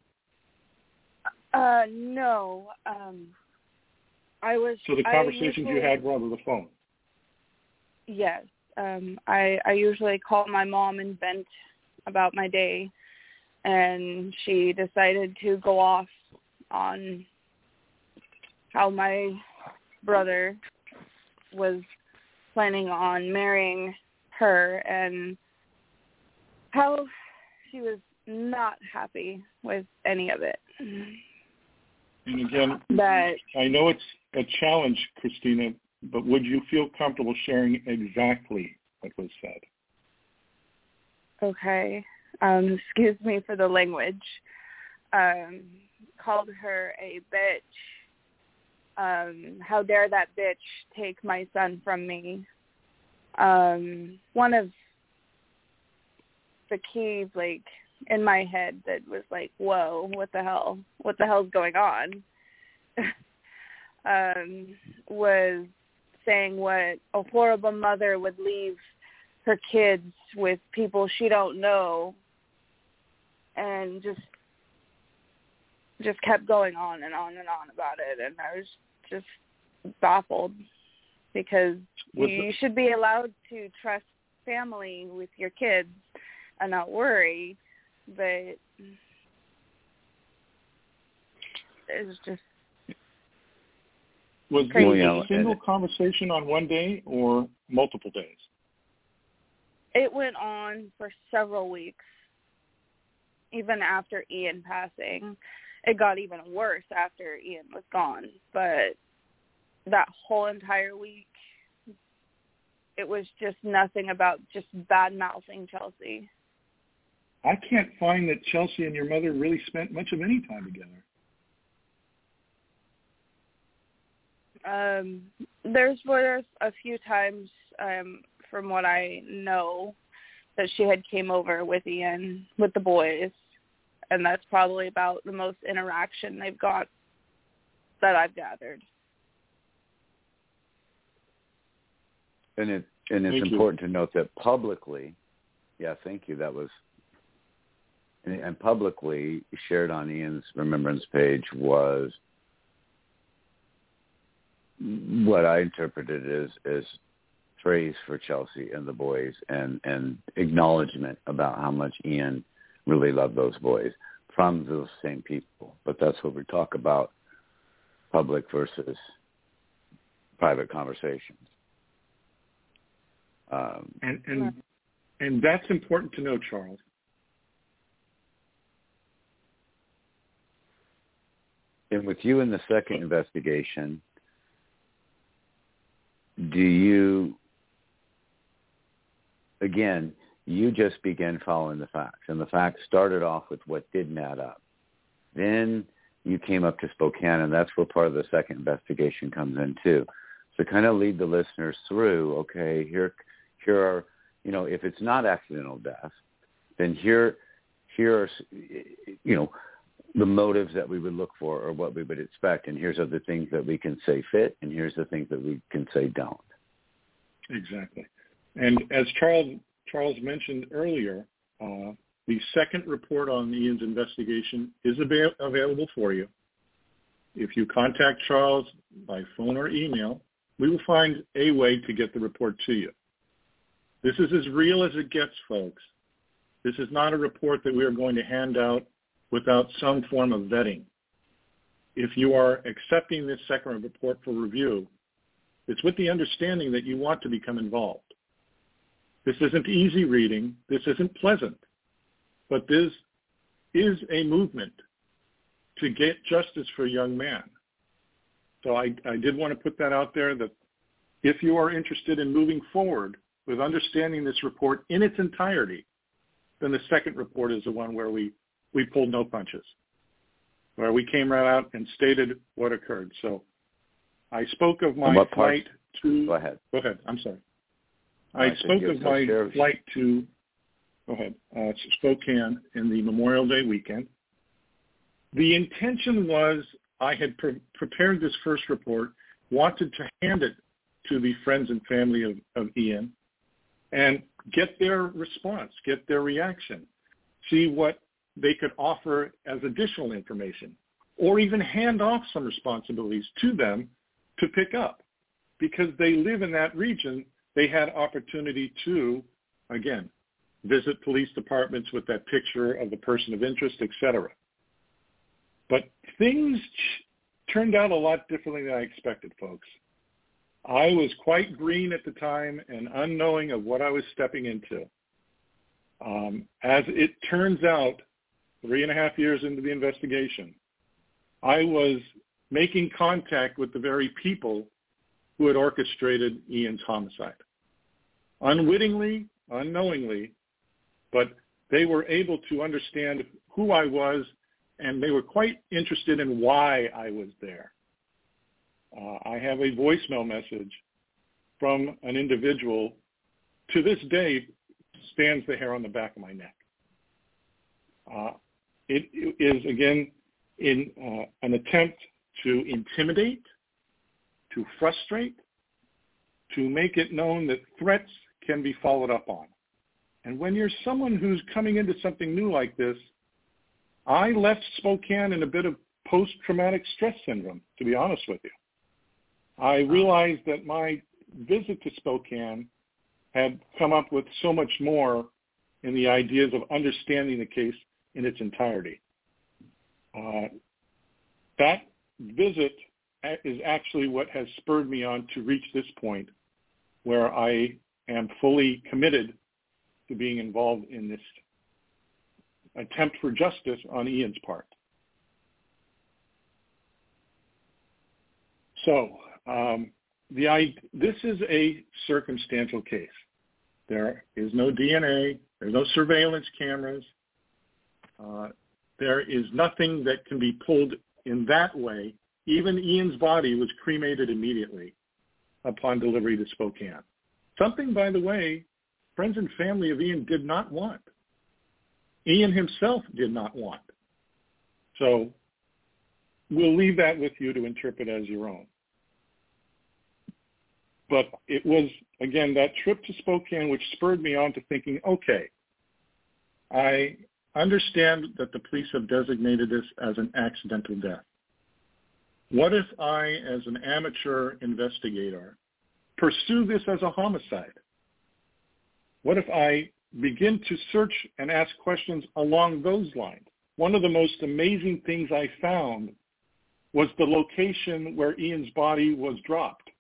Uh, no. Um, I was. So the conversations usually, you had were over the phone. Yes um I I usually call my mom and vent about my day and she decided to go off on how my brother was planning on marrying her and how she was not happy with any of it. And again, that I know it's a challenge, Christina, but would you feel comfortable sharing exactly what was said? Okay. Um, excuse me for the language. Um, called her a bitch. Um, how dare that bitch take my son from me? Um, one of the keys, like in my head, that was like, "Whoa, what the hell? What the hell's going on?" um, was saying what a horrible mother would leave her kids with people she don't know and just just kept going on and on and on about it and I was just baffled because Was you it- should be allowed to trust family with your kids and not worry but it's just Was Crazy. this Well, a single and- conversation on one day or multiple days? it went on for several weeks even after Ian passing. It got even worse after Ian was gone, but that whole entire week it was just nothing about just bad mouthing Chelsea. I can't find that Chelsea and your mother really spent much of any time together. Um there's were a few times um from what I know that she had came over with Ian with the boys and that's probably about the most interaction they've got that I've gathered. And it and it's Thank you. important to note that publicly, yeah, thank you. That was and, publicly shared on Ian's remembrance page was what I interpreted as as praise for Chelsea and the boys and and acknowledgement about how much Ian really loved those boys from those same people. But that's what we talk about public versus private conversations. Um, And and and that's important to know, Charles. And with you in the second investigation, do you, again, you just began following the facts, and the facts started off with what didn't add up. Then you came up to Spokane, and that's where part of the second investigation comes in too. So kind of lead the listeners through. Okay, here, here are, you know, if it's not accidental death, then here, here are, you know, the motives that we would look for or what we would expect. And here's other things that we can say fit, and here's the things that we can say don't. Exactly. And as Charles Charles mentioned earlier, uh, the second report on Ian's investigation is avail- available for you. If you contact Charles by phone or email, we will find a way to get the report to you. This is as real as it gets, folks. This is not a report that we are going to hand out without some form of vetting. If you are accepting this second report for review, it's with the understanding that you want to become involved. This isn't easy reading. This isn't pleasant. But this is a movement to get justice for a young man. So I, I did want to put that out there that if you are interested in moving forward with understanding this report in its entirety, then the second report is the one where we, we pulled no punches, where we came right out and stated what occurred. So I spoke of my what part- flight to Go ahead. Go ahead. I'm sorry. I I spoke of my flight to, go ahead, uh, Spokane in the Memorial Day weekend. The intention was I had pre- prepared this first report, wanted to hand it to the friends and family of, of Ian and get their response, get their reaction, see what they could offer as additional information, or even hand off some responsibilities to them to pick up because they live in that region, they had opportunity to, again, visit police departments with that picture of the person of interest, etc. But things turned out a lot differently than I expected, folks. I was quite green at the time and unknowing of what I was stepping into. Um, as it turns out, three and a half years into the investigation, I was making contact with the very people who had orchestrated Ian's homicide. Unwittingly, unknowingly, but they were able to understand who I was and they were quite interested in why I was there. Uh, I have a voicemail message from an individual to this day stands the hair on the back of my neck. Uh, it, is again in uh, an attempt to intimidate, to frustrate, to make it known that threats can be followed up on. And when you're someone who's coming into something new like this, I left Spokane in a bit of post-traumatic stress syndrome, to be honest with you. I realized that my visit to Spokane had come up with so much more in the ideas of understanding the case in its entirety. Uh, that visit is actually what has spurred me on to reach this point where I am fully committed to being involved in this attempt for justice on Ian's part. So um, the this is a circumstantial case. There is no DNA. There's no surveillance cameras. Uh, there is nothing that can be pulled in that way. Even Ian's body was cremated immediately upon delivery to Spokane. Something, by the way, friends and family of Ian did not want. Ian himself did not want. So we'll leave that with you to interpret as your own. But it was, again, that trip to Spokane which spurred me on to thinking, okay, I understand that the police have designated this as an accidental death. What if I, as an amateur investigator, pursue this as a homicide? What if I begin to search and ask questions along those lines? One of the most amazing things I found was the location where Ian's body was dropped.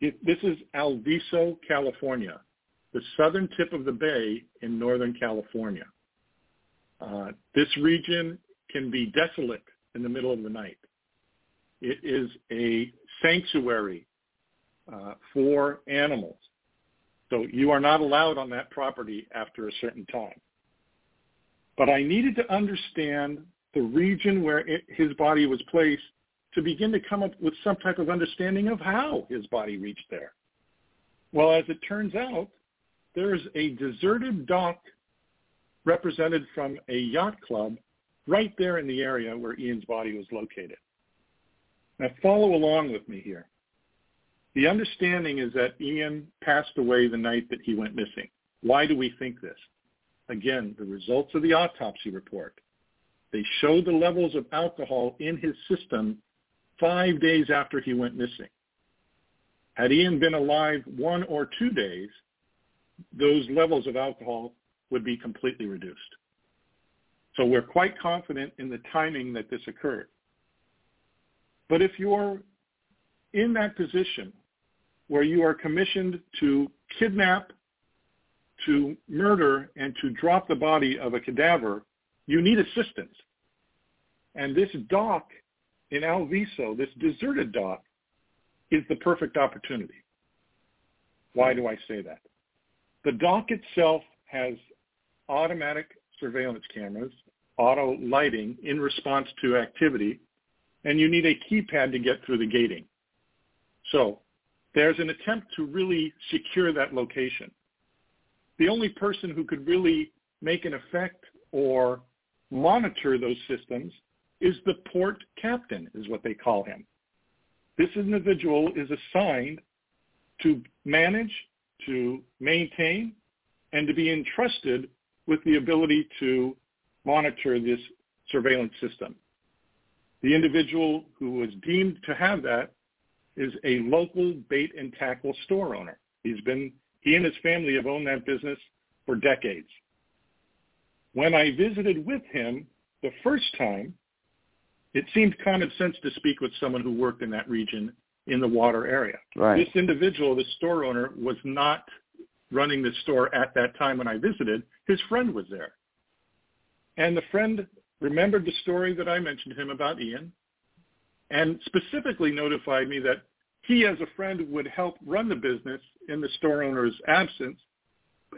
It, this is Alviso, California, the southern tip of the bay in Northern California. Uh, this region can be desolate in the middle of the night. It is a sanctuary uh, for animals. So you are not allowed on that property after a certain time. But I needed to understand the region where it, his body was placed to begin to come up with some type of understanding of how his body reached there. Well, as it turns out, there is a deserted dock represented from a yacht club right there in the area where Ian's body was located. Now follow along with me here. The understanding is that Ian passed away the night that he went missing. Why do we think this? Again, the results of the autopsy report. They show the levels of alcohol in his system five days after he went missing. Had Ian been alive one or two days, those levels of alcohol would be completely reduced. So we're quite confident in the timing that this occurred. But if you're in that position where you are commissioned to kidnap, to murder, and to drop the body of a cadaver, you need assistance. And this dock in Alviso, this deserted dock, is the perfect opportunity. Why do I say that? The dock itself has automatic surveillance cameras, auto lighting in response to activity, and you need a keypad to get through the gating. So there's an attempt to really secure that location. The only person who could really make an effect or monitor those systems is the port captain, is what they call him. This individual is assigned to manage, to maintain, and to be entrusted with the ability to monitor this surveillance system. The individual who was deemed to have that is a local bait and tackle store owner. He's been, he and his family have owned that business for decades. When I visited with him the first time, it seemed common sense to speak with someone who worked in that region in the water area. Right. This individual, the store owner, was not running the store at that time when I visited. His friend was there. And the friend remembered the story that I mentioned to him about Ian and specifically notified me that he as a friend would help run the business in the store owner's absence.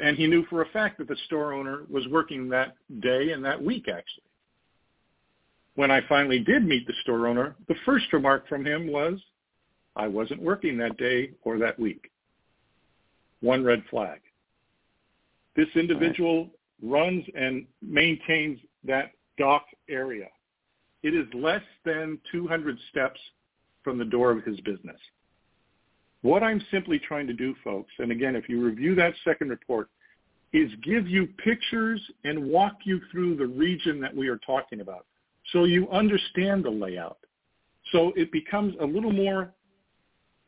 And he knew for a fact that the store owner was working that day and that week actually. When I finally did meet the store owner, the first remark from him was, I wasn't working that day or that week. One red flag. This individual right. runs and maintains that dock area. It is less than 200 steps from the door of his business. What I'm simply trying to do, folks, and again, if you review that second report, is give you pictures and walk you through the region that we are talking about so you understand the layout. So it becomes a little more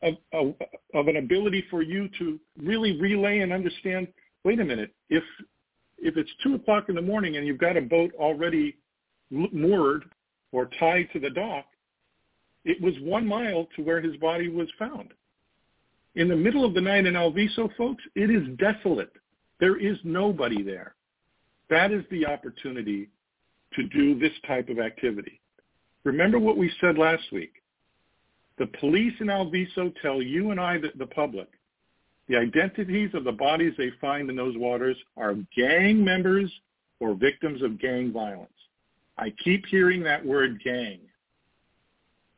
of, of, of an ability for you to really relay and understand, wait a minute, if if it's 2 o'clock in the morning and you've got a boat already moored or tied to the dock, it was one mile to where his body was found. In the middle of the night in Alviso, folks, it is desolate. There is nobody there. That is the opportunity to do this type of activity. Remember what we said last week. The police in Alviso tell you and I, the, the public, the identities of the bodies they find in those waters are gang members or victims of gang violence. I keep hearing that word gang.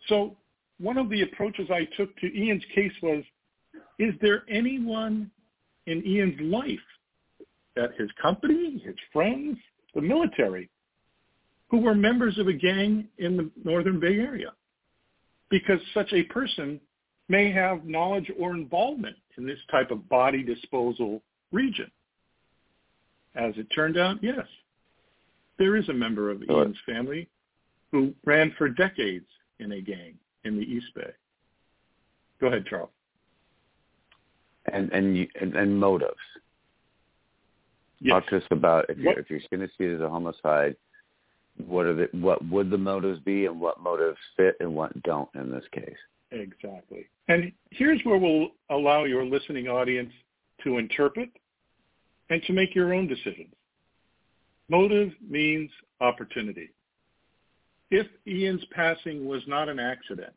So one of the approaches I took to Ian's case was, is there anyone in Ian's life, at his company, his friends, the military, who were members of a gang in the Northern Bay Area? Because such a person may have knowledge or involvement in this type of body disposal region. As it turned out, yes, there is a member of Ian's family who ran for decades in a gang in the East Bay. Go ahead, Charles. And and and, and motives. Yes. Talk to us about if you're What- if you're going to see it as a homicide, what are the what would the motives be, and what motives fit and what don't in this case? Exactly. And here's where we'll allow your listening audience to interpret and to make your own decisions. Motive means opportunity. If Ian's passing was not an accident,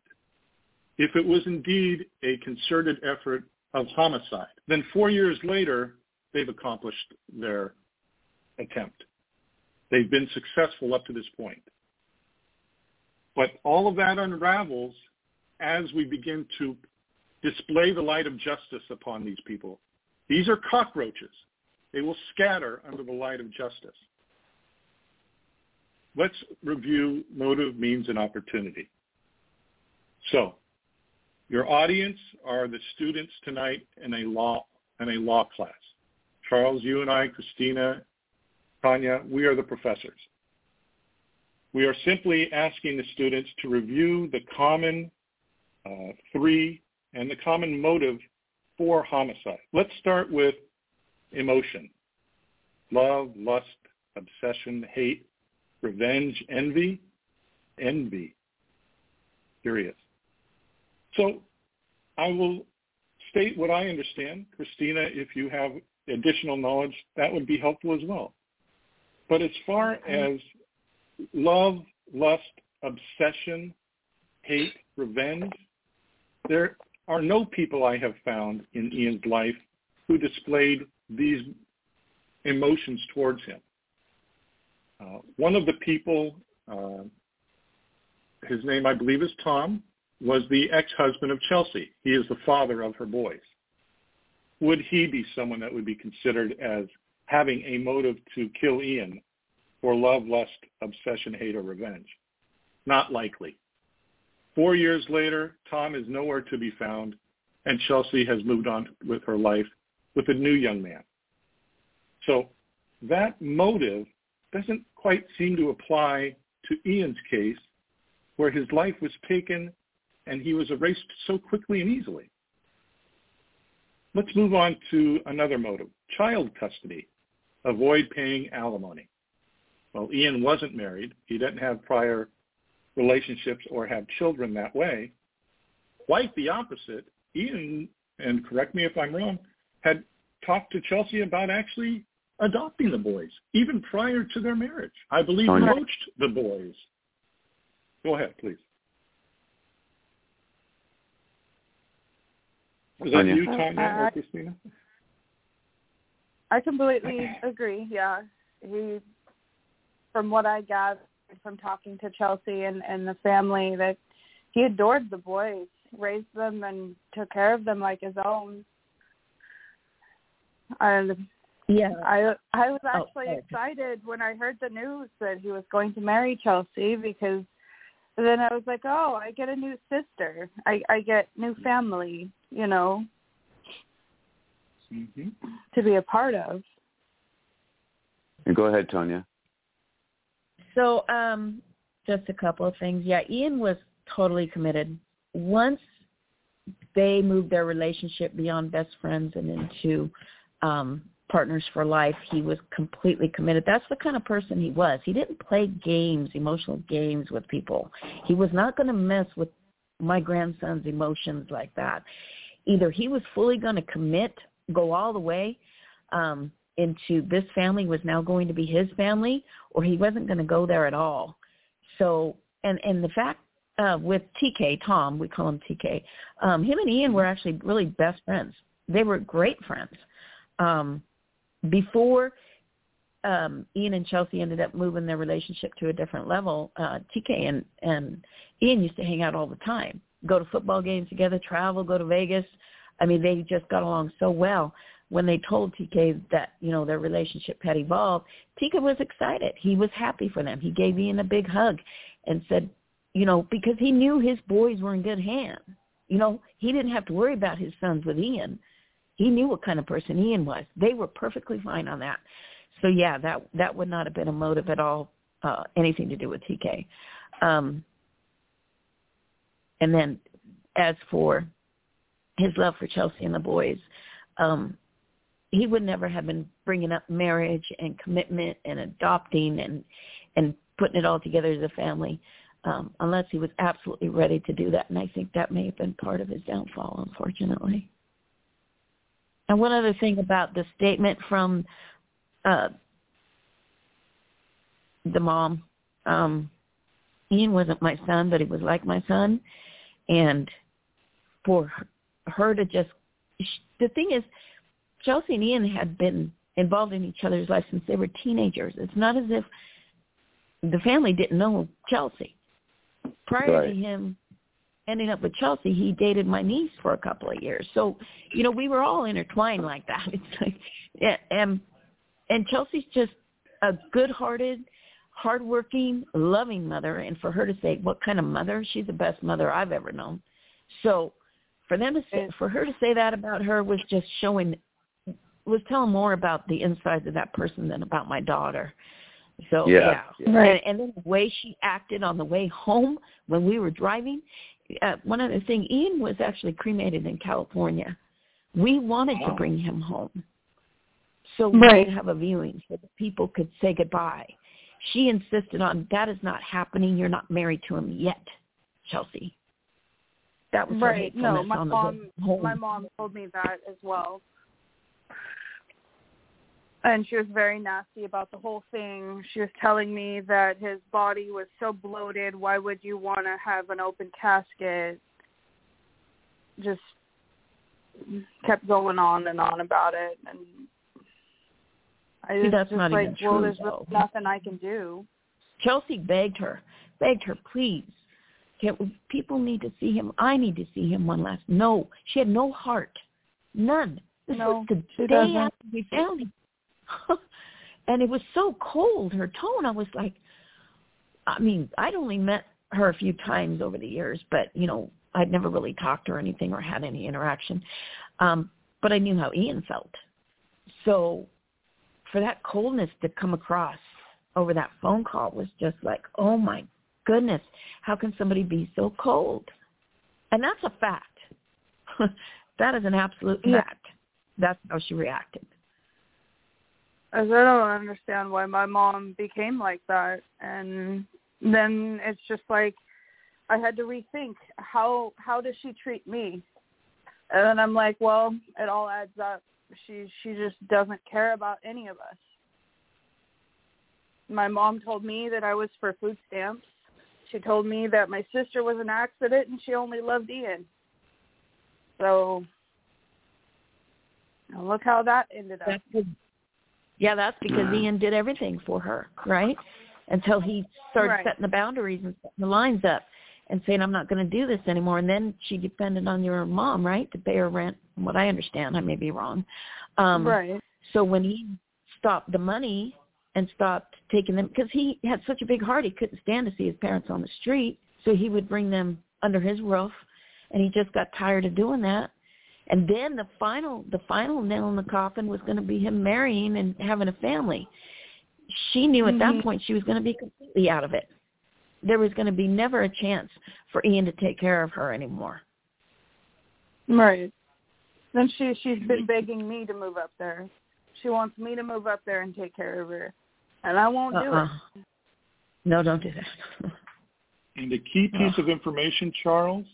if it was indeed a concerted effort of homicide, then four years later, they've accomplished their attempt. They've been successful up to this point. But all of that unravels as we begin to display the light of justice upon these people. These are cockroaches. They will scatter under the light of justice. Let's review motive means and opportunity. So, your audience are the students tonight in a law in a law class. Charles, you and I, Christina, Tonia, we are the professors. We are simply asking the students to review the common uh, three and the common motive for homicide. Let's start with emotion. Love, lust, obsession, hate, revenge, envy, envy. Curious. So I will state what I understand. Christina, if you have additional knowledge, that would be helpful as well. But as far as love, lust, obsession, hate, revenge, there are no people I have found in Ian's life who displayed these emotions towards him. Uh, one of the people, uh, his name I believe is Tom, was the ex-husband of Chelsea. He is the father of her boys. Would he be someone that would be considered as having a motive to kill Ian for love, lust, obsession, hate, or revenge? Not likely. Four years later, Tom is nowhere to be found, and Chelsea has moved on with her life with a new young man. So that motive doesn't quite seem to apply to Ian's case, where his life was taken and he was erased so quickly and easily. Let's move on to another motive, child custody, avoid paying alimony. Well, Ian wasn't married. He didn't have prior relationships or have children that way. Quite the opposite. Ian, and correct me if I'm wrong, had talked to Chelsea about actually adopting the boys, even prior to their marriage. I believe Tonia. coached the boys. Go ahead, please. Was that Tonia. you, Tonia or Uh, Christina? I completely agree. Yeah, he, from what I gathered from talking to Chelsea and and the family, that he adored the boys, raised them, and took care of them like his own. And Yeah. I I was Oh, actually okay. excited when I heard the news that he was going to marry Chelsea because then I was like, oh, I get a new sister. I I get new family. you know, hmm to be a part of. Go ahead, Tonia. So, um, just a couple of things. Yeah, Ian was totally committed. Once they moved their relationship beyond best friends and into um, partners for life, he was completely committed. That's the kind of person he was. He didn't play games, emotional games with people. He was not going to mess with my grandson's emotions like that. Either he was fully going to commit, go all the way, um, into this family was now going to be his family or he wasn't going to go there at all. So, and, and the fact uh, with TK, Tom, we call him TK, um, him and Ian were actually really best friends. They were great friends. Um, before um, Ian and Chelsea ended up moving their relationship to a different level, uh, TK and, and Ian used to hang out all the time, go to football games together, travel, go to Vegas. I mean, they just got along so well when they told TK that, you know, their relationship had evolved, TK was excited. He was happy for them. He gave Ian a big hug and said, you know, because he knew his boys were in good hands. You know, he didn't have to worry about his sons with Ian. He knew what kind of person Ian was. They were perfectly fine on that. So yeah, that that would not have been a motive at all, uh, anything to do with TK. Um, and then as for his love for Chelsea and the boys, um, he would never have been bringing up marriage and commitment and adopting and and putting it all together as a family um, unless he was absolutely ready to do that. And I think that may have been part of his downfall, unfortunately. And one other thing about the statement from uh, the mom, um, Ian wasn't my son, but he was like my son, and for her to just, the thing is, Chelsea and Ian had been involved in each other's lives since they were teenagers. It's not as if the family didn't know Chelsea. Prior Right. to him ending up with Chelsea, he dated my niece for a couple of years. So, you know, we were all intertwined like that. It's like, yeah, and and Chelsea's just a good-hearted, hardworking, loving mother. And for her to say what kind of mother, she's the best mother I've ever known. So, for them to say, for her to say that about her was just showing was telling more about the insides of that person than about my daughter. So Yeah, yeah, yeah. Right. And, and then the way she acted on the way home when we were driving. Uh, one other thing, Ian was actually cremated in California. We wanted to bring him home, so we Right. could have a viewing so that people could say goodbye. She insisted on that is not happening. You're not married to him yet, Chelsea. That was Right. No, my mom my mom told me that as well. And she was very nasty about the whole thing. She was telling me that his body was so bloated, why would you want to have an open casket? Just kept going on and on about it and I See, was that's just not like, even well, true, there's nothing I can do. Chelsea begged her, begged her, please. People need to see him. I need to see him one last. No, she had no heart, none. This No, was the day doesn't. after we found him, and it was so cold. Her tone, I was like, I mean, I'd only met her a few times over the years, but you know, I'd never really talked to her or anything or had any interaction. Um, but I knew how Ian felt. So for that coldness to come across over that phone call was just like, oh my goodness, how can somebody be so cold? And that's a fact. that is an absolute Yeah. fact. That's how she reacted. As I don't understand why my mom became like that, and then it's just like I had to rethink how how does she treat me, and then I'm like, well, it all adds up. She she just doesn't care about any of us. My mom told me that I was for food stamps. She told me that my sister was an accident and she only loved Ian. So look how that ended up. That's yeah, that's because Ian did everything for her, right? Until he started Right. setting the boundaries and setting the lines up and saying, I'm not going to do this anymore. And then she depended on your mom, right, to pay her rent, from what I understand. I may be wrong. Um, right. So when he stopped the money and stopped taking them, because he had such a big heart, he couldn't stand to see his parents on the street. So he would bring them under his roof, and he just got tired of doing that. And then the final the final nail in the coffin was going to be him marrying and having a family. She knew at Mm-hmm. that point she was going to be completely out of it. There was going to be never a chance for Ian to take care of her anymore. Right. Then she she's been begging me to move up there. She wants me to move up there and take care of her, and I won't do Uh-uh. it. No, don't do that. And the key piece of information, Charles,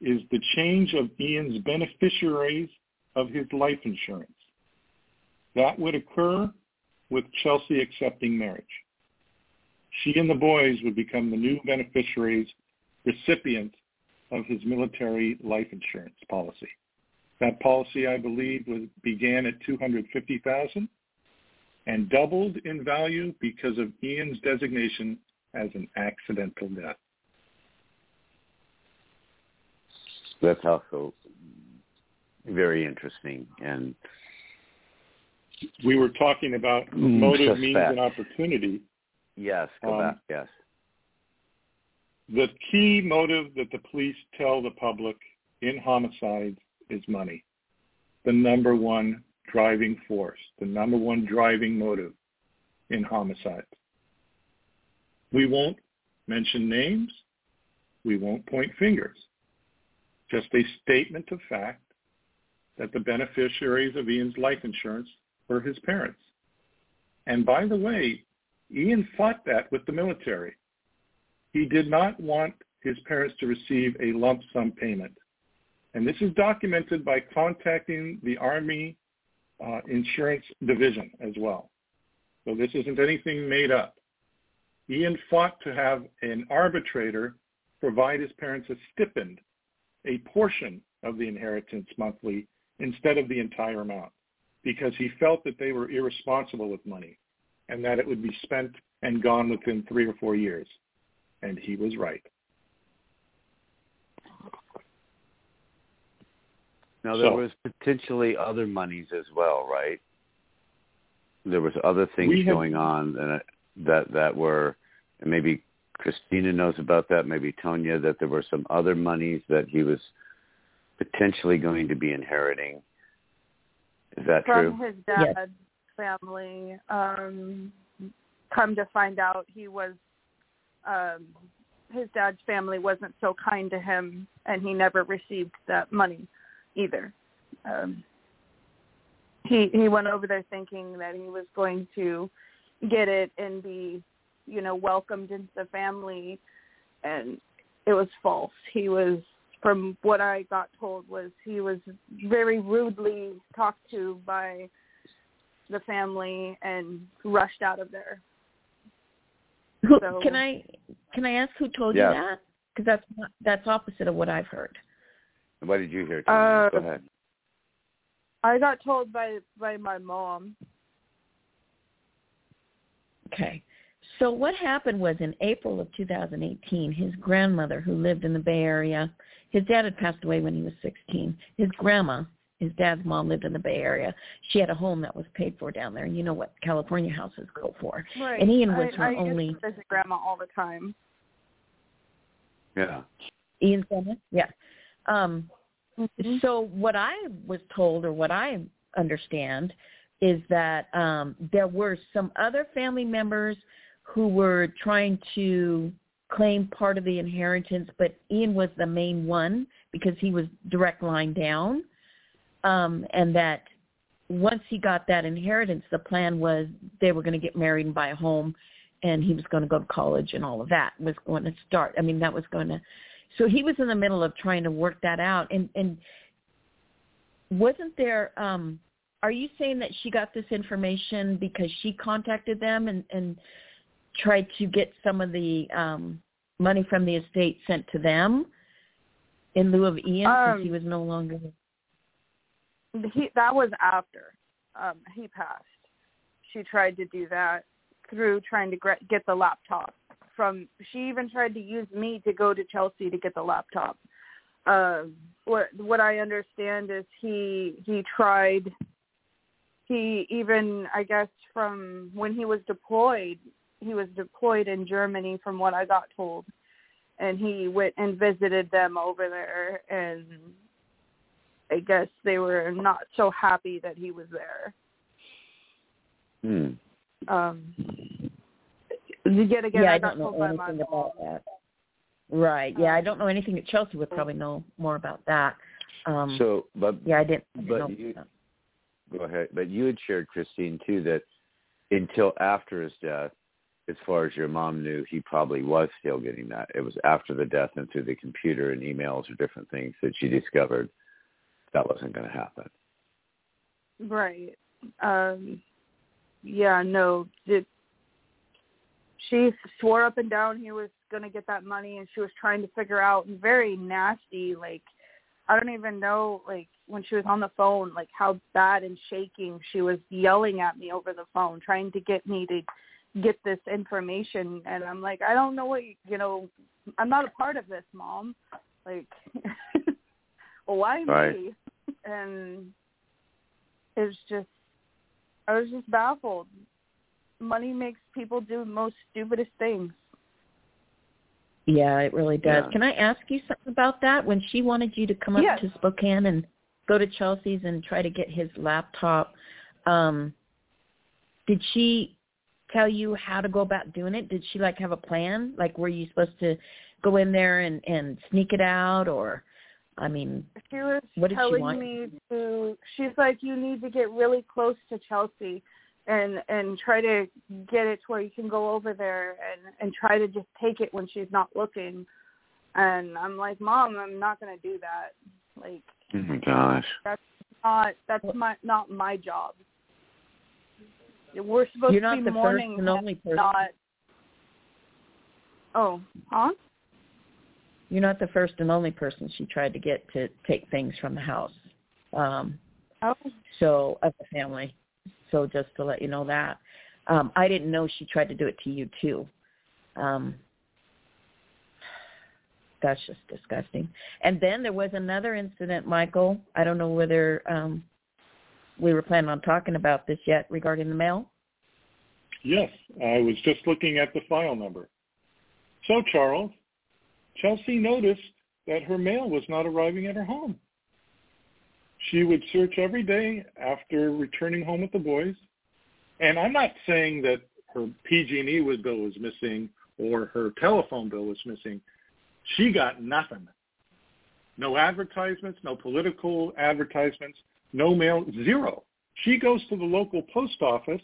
is the change of Ian's beneficiaries of his life insurance. That would occur with Chelsea accepting marriage. She and the boys would become the new beneficiaries, recipients of his military life insurance policy. That policy, I believe, was, began at 250000 and doubled in value because of Ian's designation as an accidental death. That's also very interesting and We were talking about Mm, motive, means, suspect. and opportunity. yes, go Um, back. Yes. The key motive that the police tell the public in homicides is money. The number one driving force, the number one driving motive in homicides. We won't mention names. We won't point fingers. Just a statement of fact that the beneficiaries of Ian's life insurance were his parents. And by the way, Ian fought that with the military. He did not want his parents to receive a lump sum payment. And this is documented by contacting the Army uh, Insurance Division as well. So this isn't anything made up. Ian fought to have an arbitrator provide his parents a stipend, a portion of the inheritance monthly instead of the entire amount, because he felt that they were irresponsible with money and that it would be spent and gone within three or four years. And he was right. Now there So- was potentially other monies as well, right? There was other things We had- going on that that that were, and maybe Christina knows about that. Maybe Tonia that there were some other monies that he was potentially going to be inheriting. Is that From true? his Yes. dad's family, um, come to find out he was um, his dad's family wasn't so kind to him, and he never received that money either. Um, he he went over there thinking that he was going to get it and be, you know, welcomed into the family, and it was false. He was, from what I got told, was he was very rudely talked to by the family and rushed out of there. Who, So- can I can I ask who told Yes. you that? Because that's not, that's opposite of what I've heard. What did you hear? Uh, Go ahead. I got told by by my mom. Okay. So what happened was in April of 2018, his grandmother, who lived in the Bay Area, his dad had passed away when he was 16. His grandma, his dad's mom, lived in the Bay Area. She had a home that was paid for down there, and you know what California houses go for. Right. And Ian was I, her I only. used to visit grandma all the time. Yeah. Ian Summers, yeah. Um, Mm-hmm. So what I was told, or what I understand, is that um, there were some other family members who were trying to claim part of the inheritance, but Ian was the main one because he was direct line down, um, and that once he got that inheritance, the plan was they were going to get married and buy a home, and he was going to go to college and all of that was going to start. I mean, that was going to so he was in the middle of trying to work that out and and wasn't there um are you saying that she got this information because she contacted them and and tried to get some of the um money from the estate sent to them in lieu of Ian Um, since he was no longer He that was after um, he passed. She tried to do that through trying to get the laptop from. She even tried to use me to go to Chelsea to get the laptop. Uh, what what I understand is he he tried. He even I guess from when he was deployed, he was deployed in Germany from what I got told, and he went and visited them over there and I guess they were not so happy that he was there. Hmm. Um, yet again, yeah, I, I don't know anything about that. Right. Yeah, I don't know anything. Chelsea would probably know more about that. Um, So, but yeah, I didn't. I didn't but know you- go ahead. But you had shared, Christine, too, that until after his death, as far as your mom knew, he probably was still getting that. It was after the death and through the computer and emails or different things that she discovered that wasn't going to happen. Right. Um yeah, no. It, she swore up and down he was going to get that money and she was trying to figure out and very nasty like I don't even know like when she was on the phone like how bad and shaking she was yelling at me over the phone trying to get me to get this information and I'm like I don't know what you, you know I'm not a part of this mom like why Right. me and it was just I was just baffled. Money makes people do the most stupidest things. Yeah, it really does. Yeah. Can I ask you something about that? When she wanted you to come up Yes. to Spokane and go to Chelsea's and try to get his laptop, um, did she tell you how to go about doing it? Did she like have a plan? Like were you supposed to go in there and and sneak it out or I mean, She was What did she telling want? me to she's like you need to get really close to Chelsea and and try to get it to where you can go over there and and try to just take it when she's not looking. And I'm like, "Mom, I'm not going to do that." Like Oh my gosh. that's not that's my not my job. We're supposed you're to not be the first mourning and only person. not Oh, huh? You're not the first and only person she tried to get to take things from the house. Um Oh, so of the family. So just to let you know that. Um, I didn't know she tried to do it to you too. Um, that's just disgusting. And then there was another incident, Michael. I don't know whether um, we were planning on talking about this yet regarding the mail. Yes, I was just looking at the file number. So, Charles, Chelsea noticed that her mail was not arriving at her home. She would search every day after returning home with the boys. And I'm not saying that her PG&E bill was missing or her telephone bill was missing. She got nothing. No advertisements, no political advertisements, no mail, zero. She goes to the local post office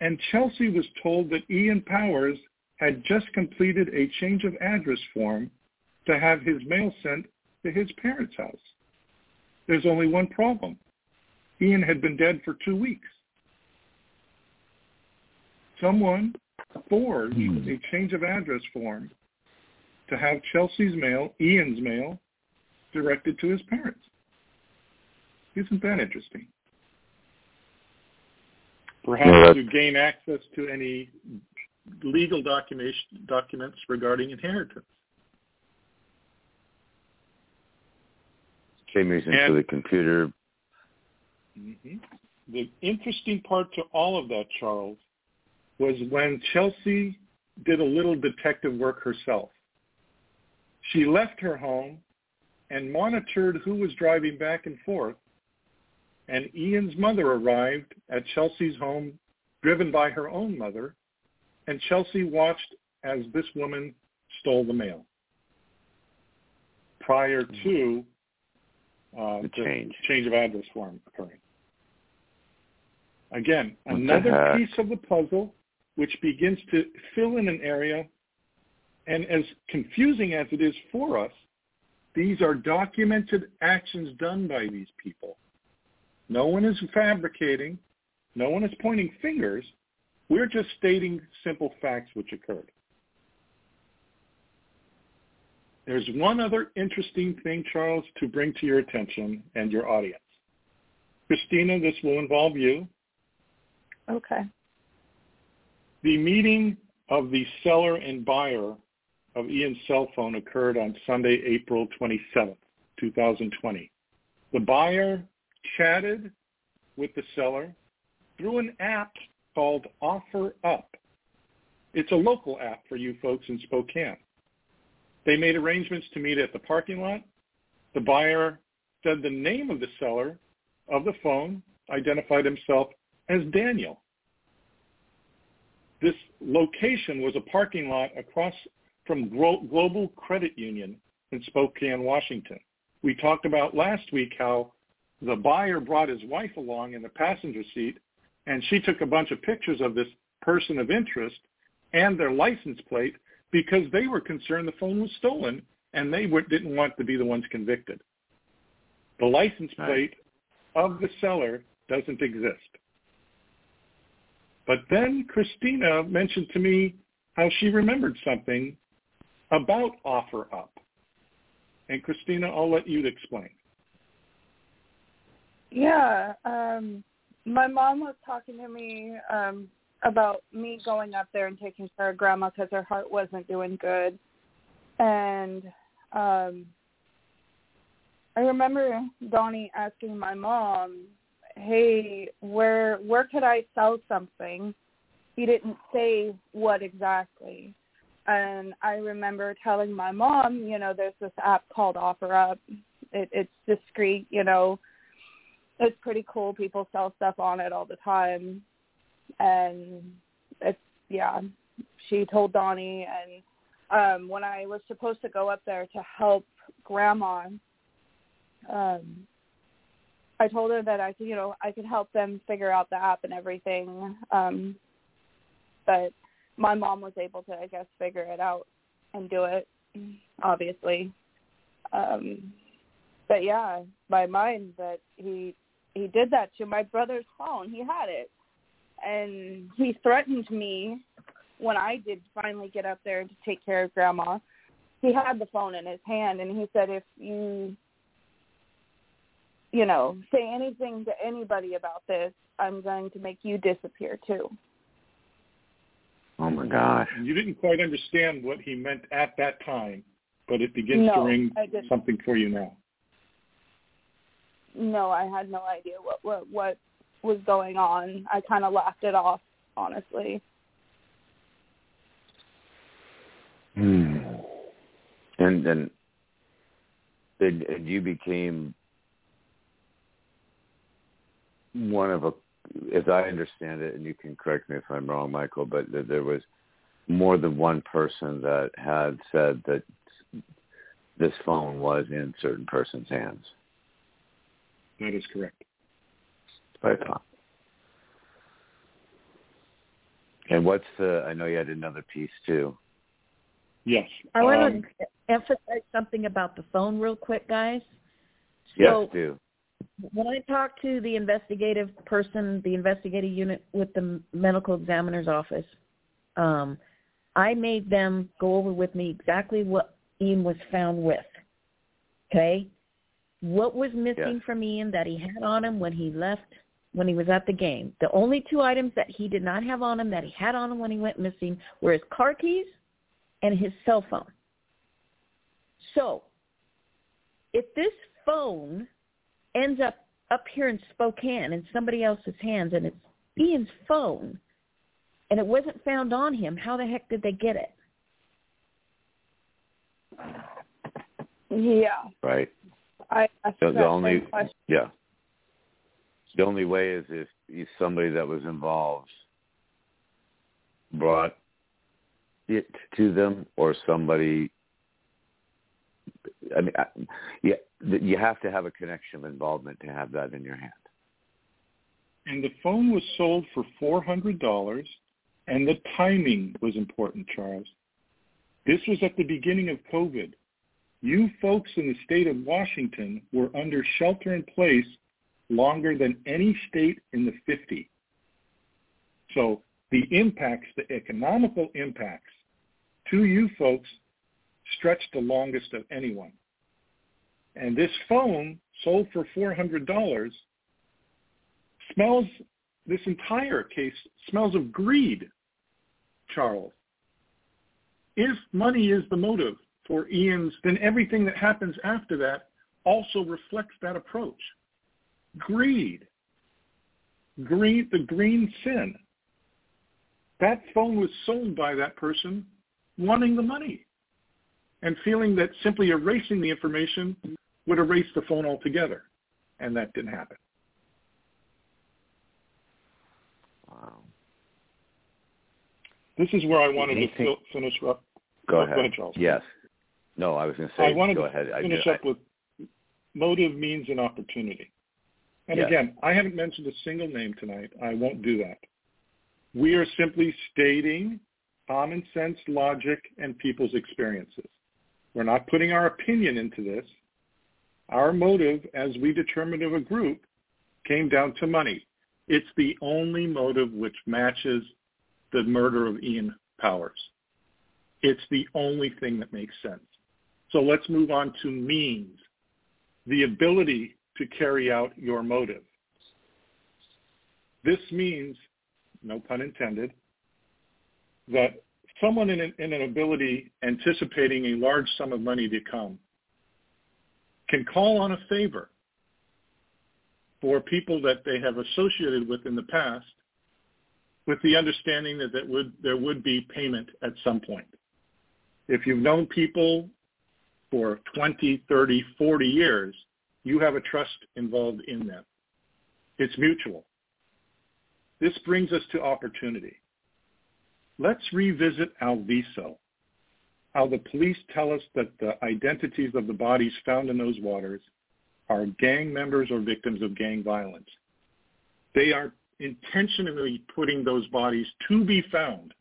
and Chelsea was told that Ian Powers had just completed a change of address form to have his mail sent to his parents' house. There's only one problem. Ian had been dead for two weeks. Someone forged Hmm. a change of address form to have Chelsea's mail, Ian's mail, directed to his parents. Isn't that interesting? Perhaps Yeah, to gain access to any legal documentation, documents regarding inheritance. Same reason And- for the computer. hmm The interesting part to all of that, Charles, was when Chelsea did a little detective work herself. She left her home and monitored who was driving back and forth, and Ian's mother arrived at Chelsea's home, driven by her own mother, and Chelsea watched as this woman stole the mail prior to uh, The change. change of address form occurring. Again, What another piece of the puzzle which begins to fill in an area, and as confusing as it is for us, these are documented actions done by these people. No one is fabricating. No one is pointing fingers. We're just stating simple facts which occurred. There's one other interesting thing, Charles, to bring to your attention and your audience. Christina, this will involve you. okay. The meeting of the seller and buyer of Ian's cell phone occurred on Sunday, April 27th, 2020. The buyer chatted with the seller through an app called Offer Up. It's a local app for you folks in Spokane. They made arrangements to meet at the parking lot. The buyer said the name of the seller of the phone identified himself as Daniel. This location was a parking lot across from Global Credit Union in Spokane, Washington. We talked about last week how the buyer brought his wife along in the passenger seat, and she took a bunch of pictures of this person of interest and their license plate because they were concerned the phone was stolen and they didn't want to be the ones convicted. The license plate of the seller doesn't exist. But then Christina mentioned to me how she remembered something about OfferUp. And Christina, I'll let you explain. Yeah, um, my mom was talking to me um, about me going up there and taking care of grandma because her heart wasn't doing good, and um, I remember Donnie asking my mom, "Hey, where where could I sell something?" He didn't say what exactly. And I remember telling my mom, you know, there's this app called OfferUp. It, it's discreet, you know, it's pretty cool. People sell stuff on it all the time, and it's yeah. She told Donnie, and um, when I was supposed to go up there to help Grandma, um, I told her that I could, you know, I could help them figure out the app and everything. Um, but my mom was able to, I guess, figure it out and do it. Obviously, um, but yeah, my mind that he he did that to my brother's phone. He had it, and he threatened me when I did finally get up there to take care of Grandma. He had the phone in his hand, and he said, "If you, you know, say anything to anybody about this, I'm going to make you disappear too." Oh my gosh! You didn't quite understand what he meant at that time, but it begins no, to ring something for you now no, I had no idea what what what was going on. I kind of laughed it off, honestly. Hmm. And then, and, and you became one of a, as I understand it, and you can correct me if I'm wrong, Michael, but there was more than one person that had said that this phone was in certain person's hands. That is correct. Right on. And what's the? I know you had another piece too. Yes. I want um, to emphasize something about the phone real quick, guys. So, yes, do. When I talked to the investigative person, the investigative unit with the medical examiner's office, um, I made them go over with me exactly what Ian was found with. Okay? what was missing yes. from Ian that he had on him when he left when he was at the game. The only two items that he did not have on him that he had on him when he went missing were his car keys and his cell phone. So, if this phone ends up up here in Spokane in somebody else's hands and it's Ian's phone and it wasn't found on him, how the heck did they get it? Yeah. Right. I, I the, the only yeah. The only way is if, somebody that was involved brought it to them, or somebody. I mean, yeah, you have to have a connection of involvement to have that in your hand. And the phone was sold for four hundred dollars, and the timing was important, Charles. This was at the beginning of COVID. You folks in the state of Washington were under shelter in place longer than any state in the 50. So the impacts, the economical impacts to you folks stretched the longest of anyone. And this phone sold for $400 smells, this entire case smells of greed, Charles. If money is the motive, for Ian's, then everything that happens after that also reflects that approach. Greed. Greed, the green sin. That phone was sold by that person wanting the money and feeling that simply erasing the information would erase the phone altogether, and that didn't happen. Wow. This is where I wanted to finish up. Go ahead. Charles. Yes. No, I was going to say. I wanted go to ahead. I finish did- up with motive, means, and opportunity. And Yes. again, I haven't mentioned a single name tonight. I won't do that. We are simply stating common sense, logic, and people's experiences. We're not putting our opinion into this. Our motive, as we determined of a group, came down to money. It's the only motive which matches the murder of Ian Powers. It's the only thing that makes sense. So let's move on to means, the ability to carry out your motive. This means, no pun intended, that someone in an, in an ability anticipating a large sum of money to come can call on a favor for people that they have associated with in the past with the understanding that, that would, there would be payment at some point. If you've known people for 20, 30, 40 years, you have a trust involved in them. It's mutual. This brings us to opportunity. Let's revisit Alviso, how the police tell us that the identities of the bodies found in those waters are gang members or victims of gang violence. They are intentionally putting those bodies to be found.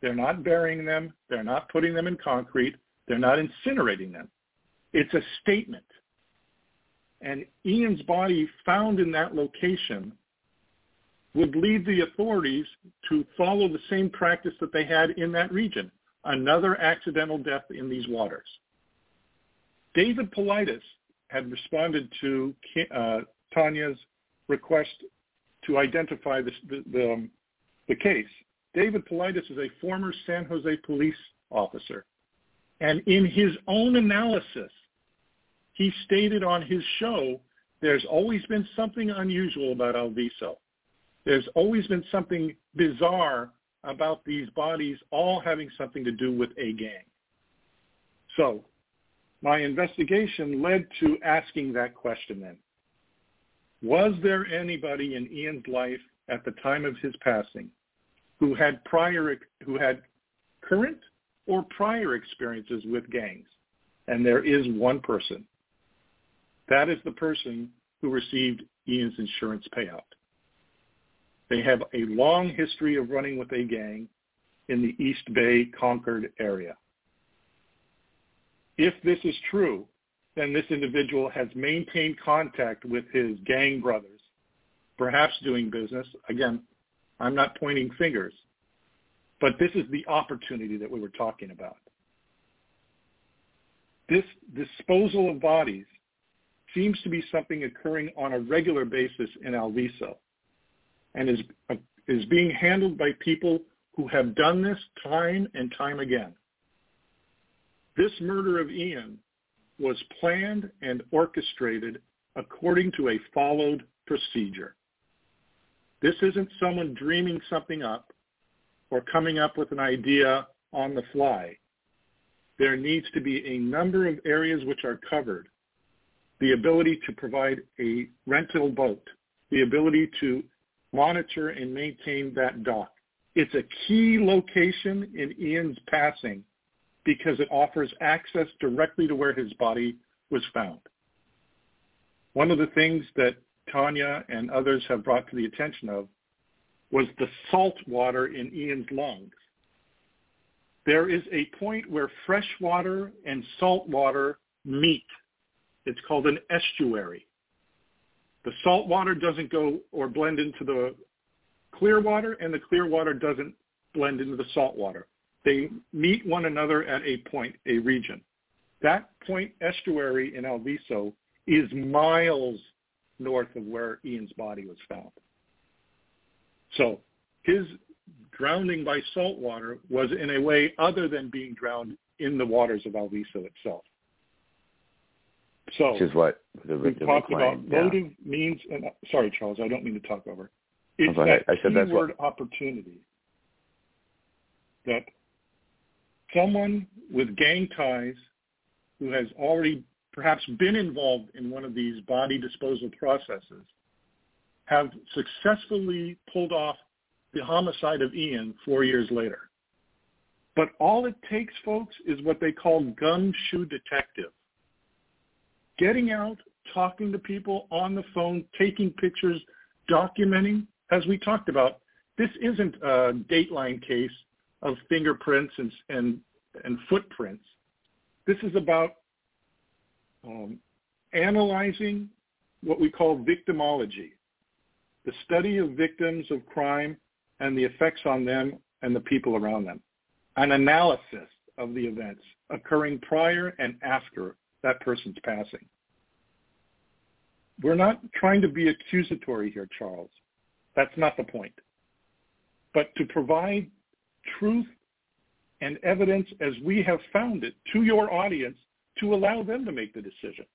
They're not burying them. They're not putting them in concrete. They're not incinerating them. It's a statement. And Ian's body found in that location would lead the authorities to follow the same practice that they had in that region, another accidental death in these waters. David Politis had responded to uh, Tonia's request to identify this, the, the, um, the case. David Politis is a former San Jose police officer. And in his own analysis, he stated on his show, there's always been something unusual about Alviso. There's always been something bizarre about these bodies all having something to do with a gang. So my investigation led to asking that question then. Was there anybody in Ian's life at the time of his passing who had prior, who had current or prior experiences with gangs? And there is one person. That is the person who received Ian's insurance payout. They have a long history of running with a gang in the East Bay Concord area. If this is true, then this individual has maintained contact with his gang brothers, perhaps doing business. Again, I'm not pointing fingers, but this is the opportunity that we were talking about. This disposal of bodies seems to be something occurring on a regular basis in Alviso and is, uh, is being handled by people who have done this time and time again. This murder of Ian was planned and orchestrated according to a followed procedure. This isn't someone dreaming something up or coming up with an idea on the fly. There needs to be a number of areas which are covered. The ability to provide a rental boat, the ability to monitor and maintain that dock. It's a key location in Ian's passing because it offers access directly to where his body was found. One of the things that Tonia and others have brought to the attention of was the salt water in Ian's lungs. There is a point where fresh water and salt water meet. It's called an estuary. The salt water doesn't go or blend into the clear water, and the clear water doesn't blend into the salt water. They meet one another at a point, a region. That point estuary in Alviso is miles north of where Ian's body was found. So his drowning by salt water was in a way other than being drowned in the waters of Alviso itself. So Which is what the we talked about claim. Yeah. motive, means, and sorry, Charles, I don't mean to talk over. It's that I said that's what- opportunity that someone with gang ties who has already perhaps been involved in one of these body disposal processes have successfully pulled off the homicide of Ian four years later. But all it takes, folks, is what they call gumshoe detective. Getting out, talking to people on the phone, taking pictures, documenting, as we talked about. This isn't a Dateline case of fingerprints and, and, and footprints. This is about um, analyzing what we call victimology, the study of victims of crime and the effects on them and the people around them, an analysis of the events occurring prior and after that person's passing. We're not trying to be accusatory here, Charles. That's not the point. But to provide truth and evidence as we have found it to your audience to allow them to make the decision.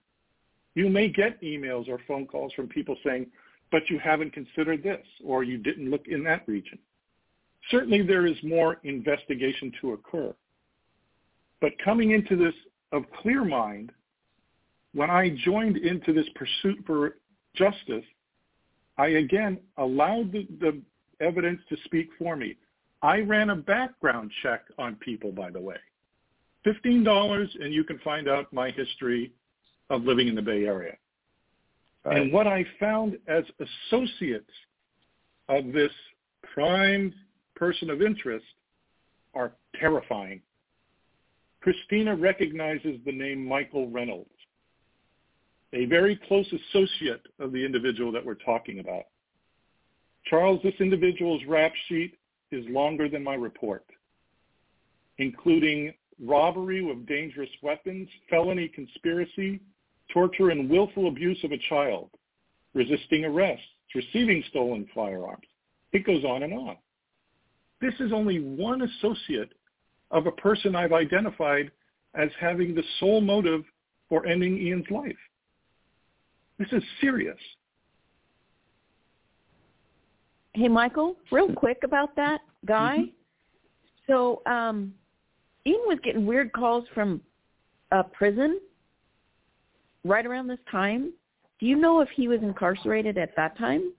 You may get emails or phone calls from people saying, but you haven't considered this, or you didn't look in that region. Certainly there is more investigation to occur. But coming into this of clear mind, when I joined into this pursuit for justice, I again allowed the, the evidence to speak for me. I ran a background check on people, by the way. $15 and you can find out my history of living in the Bay Area. Right. And what I found as associates of this prime person of interest are terrifying. Christina recognizes the name Michael Reynolds, a very close associate of the individual that we're talking about. Charles, this individual's rap sheet is longer than my report, including robbery with dangerous weapons, felony conspiracy, torture and willful abuse of a child, resisting arrest, receiving stolen firearms. It goes on and on. This is only one associate of a person I've identified as having the sole motive for ending Ian's life. This is serious. Hey, Michael, real quick about that guy. Mm-hmm. So, um, Ian was getting weird calls from a prison right around this time. Do you know if he was incarcerated at that time?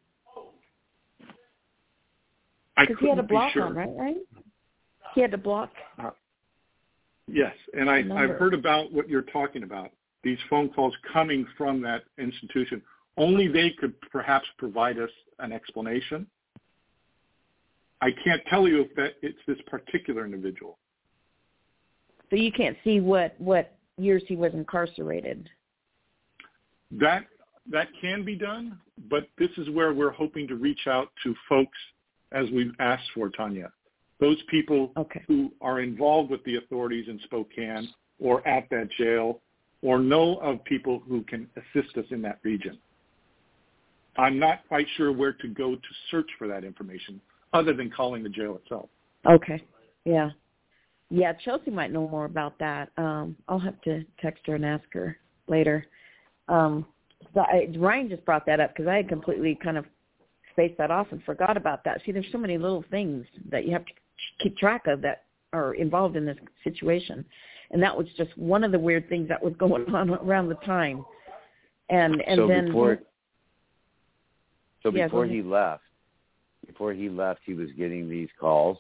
Because he had a block sure. on, right? Right. He had to block. Uh, yes, and I, I've heard about what you're talking about. These phone calls coming from that institution. Only they could perhaps provide us an explanation. I can't tell you if that it's this particular individual. So you can't see what what years he was incarcerated. That that can be done, but this is where we're hoping to reach out to folks as we've asked for, Tonia. Those people okay. who are involved with the authorities in Spokane or at that jail or know of people who can assist us in that region. I'm not quite sure where to go to search for that information other than calling the jail itself. Okay. Yeah. Yeah, Chelsea might know more about that. Um, I'll have to text her and ask her later. Um, so I, Ryan just brought that up because I had completely kind of spaced that off and forgot about that. See, there's so many little things that you have to keep track of that are involved in this situation, and that was just one of the weird things that was going on around the time. And and so then before, so yeah, before he left, before he left, he was getting these calls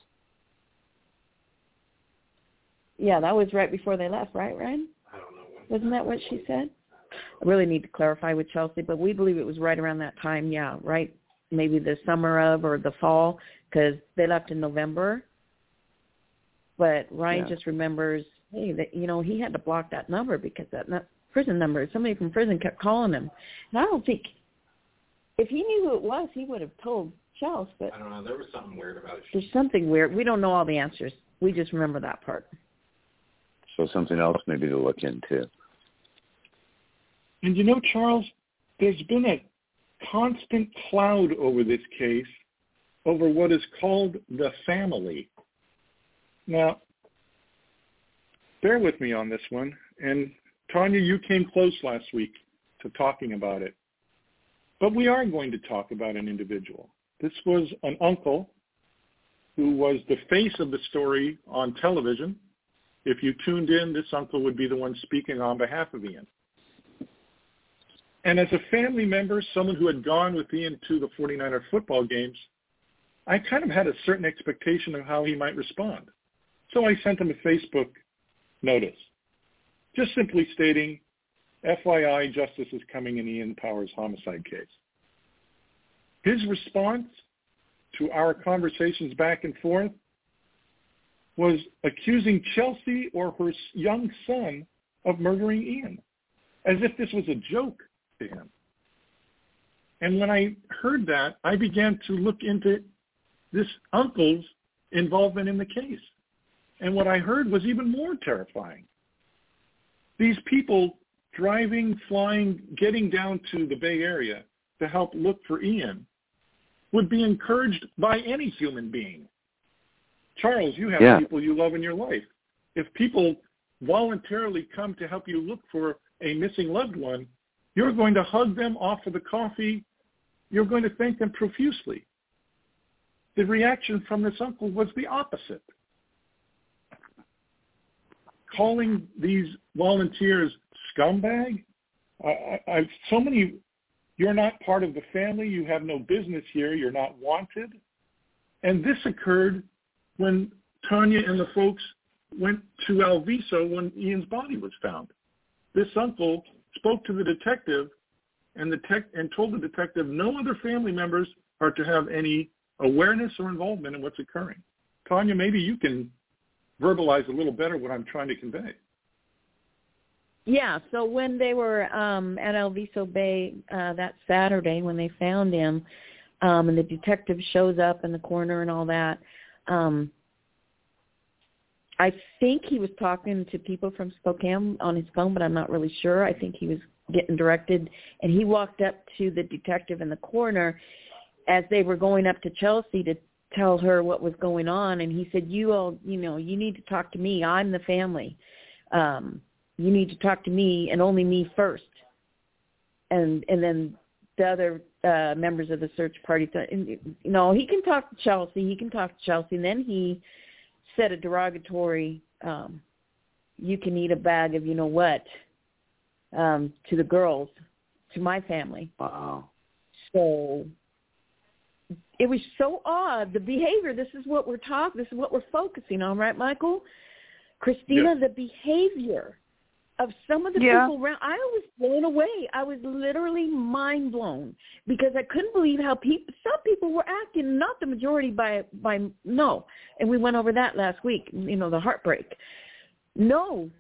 yeah, that was right before they left, right, Ryan? I don't know. Wasn't that what she said? I really need to clarify with Chelsea, but we believe it was right around that time. Yeah, right, maybe the summer of or the fall, because they left in November. But Ryan yeah. just remembers, hey, that you know he had to block that number because that prison number, somebody from prison kept calling him, and I don't think if he knew who it was, he would have told Chelsea. But I don't know. There was something weird about it. There's something weird. We don't know all the answers. We just remember that part. So something else maybe to look into. And you know, Charles, there's been a constant cloud over this case over what is called the family. Now, bear with me on this one. And Tonia, you came close last week to talking about it. But we are going to talk about an individual. This was an uncle who was the face of the story on television if you tuned in, this uncle would be the one speaking on behalf of Ian. And as a family member, someone who had gone with Ian to the 49er football games, I kind of had a certain expectation of how he might respond. So I sent him a Facebook notice, just simply stating, FYI, justice is coming in Ian Powers' homicide case. His response to our conversations back and forth was accusing Chelsea or her young son of murdering Ian, as if this was a joke to him. And when I heard that, I began to look into this uncle's involvement in the case. And what I heard was even more terrifying. These people driving, flying, getting down to the Bay Area to help look for Ian would be encouraged by any human being. Charles, you have Yeah. people you love in your life. If people voluntarily come to help you look for a missing loved one, you're going to hug them, offer the coffee. You're going to thank them profusely. The reaction from this uncle was the opposite. Calling these volunteers scumbag? I, I, so many, you're not part of the family. You have no business here. You're not wanted. And this occurred when Tonia and the folks went to Alviso when Ian's body was found. This uncle spoke to the detective and the and told the detective no other family members are to have any awareness or involvement in what's occurring. Tonia, maybe you can verbalize a little better what I'm trying to convey. Yeah, so when they were um at Alviso Bay uh that Saturday when they found him, um and the detective shows up in the corner and all that, um I think he was talking to people from Spokane on his phone, but I'm not really sure. I think he was getting directed and he walked up to the detective in the corner as they were going up to Chelsea to tell her what was going on and he said, You all you know, you need to talk to me. I'm the family. Um you need to talk to me and only me first. And and then the other uh members of the search party thought, and, you know, he can talk to Chelsea, he can talk to Chelsea, and then he said a derogatory um you can eat a bag of you know what um to the girls, to my family. Wow. So it was so odd. The behavior, this is what we're talking, this is what we're focusing on, right, Michael? Christina, Yes. the behavior of some of the Yeah. people around. I was blown away. I was literally mind blown because I couldn't believe how people, some people were acting, not the majority by, by, no. And we went over that last week, you know, the heartbreak. No,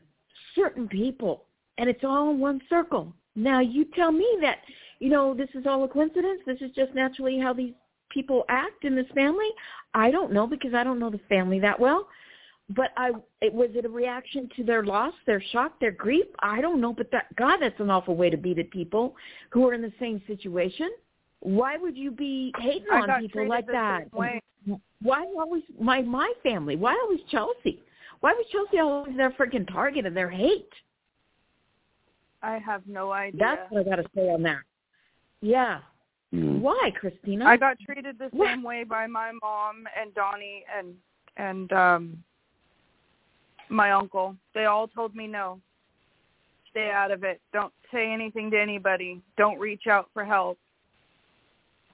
certain people. And it's all in one circle. Now you tell me that, you know, this is all a coincidence. This is just naturally how these people act in this family. I don't know because I don't know the family that well but I it was it a reaction to their loss, their shock, their grief? I don't know, but that God, that's an awful way to be to people who are in the same situation. Why would you be hating I on people like that? Why always my my family? Why always Chelsea? Why was Chelsea always their freaking target of their hate? I have no idea. That's what I got to say on that. Yeah. Why, Christina? I got treated the What? same way by my mom and Donnie and and um my uncle. They all told me no. Stay out of it. Don't say anything to anybody. Don't reach out for help.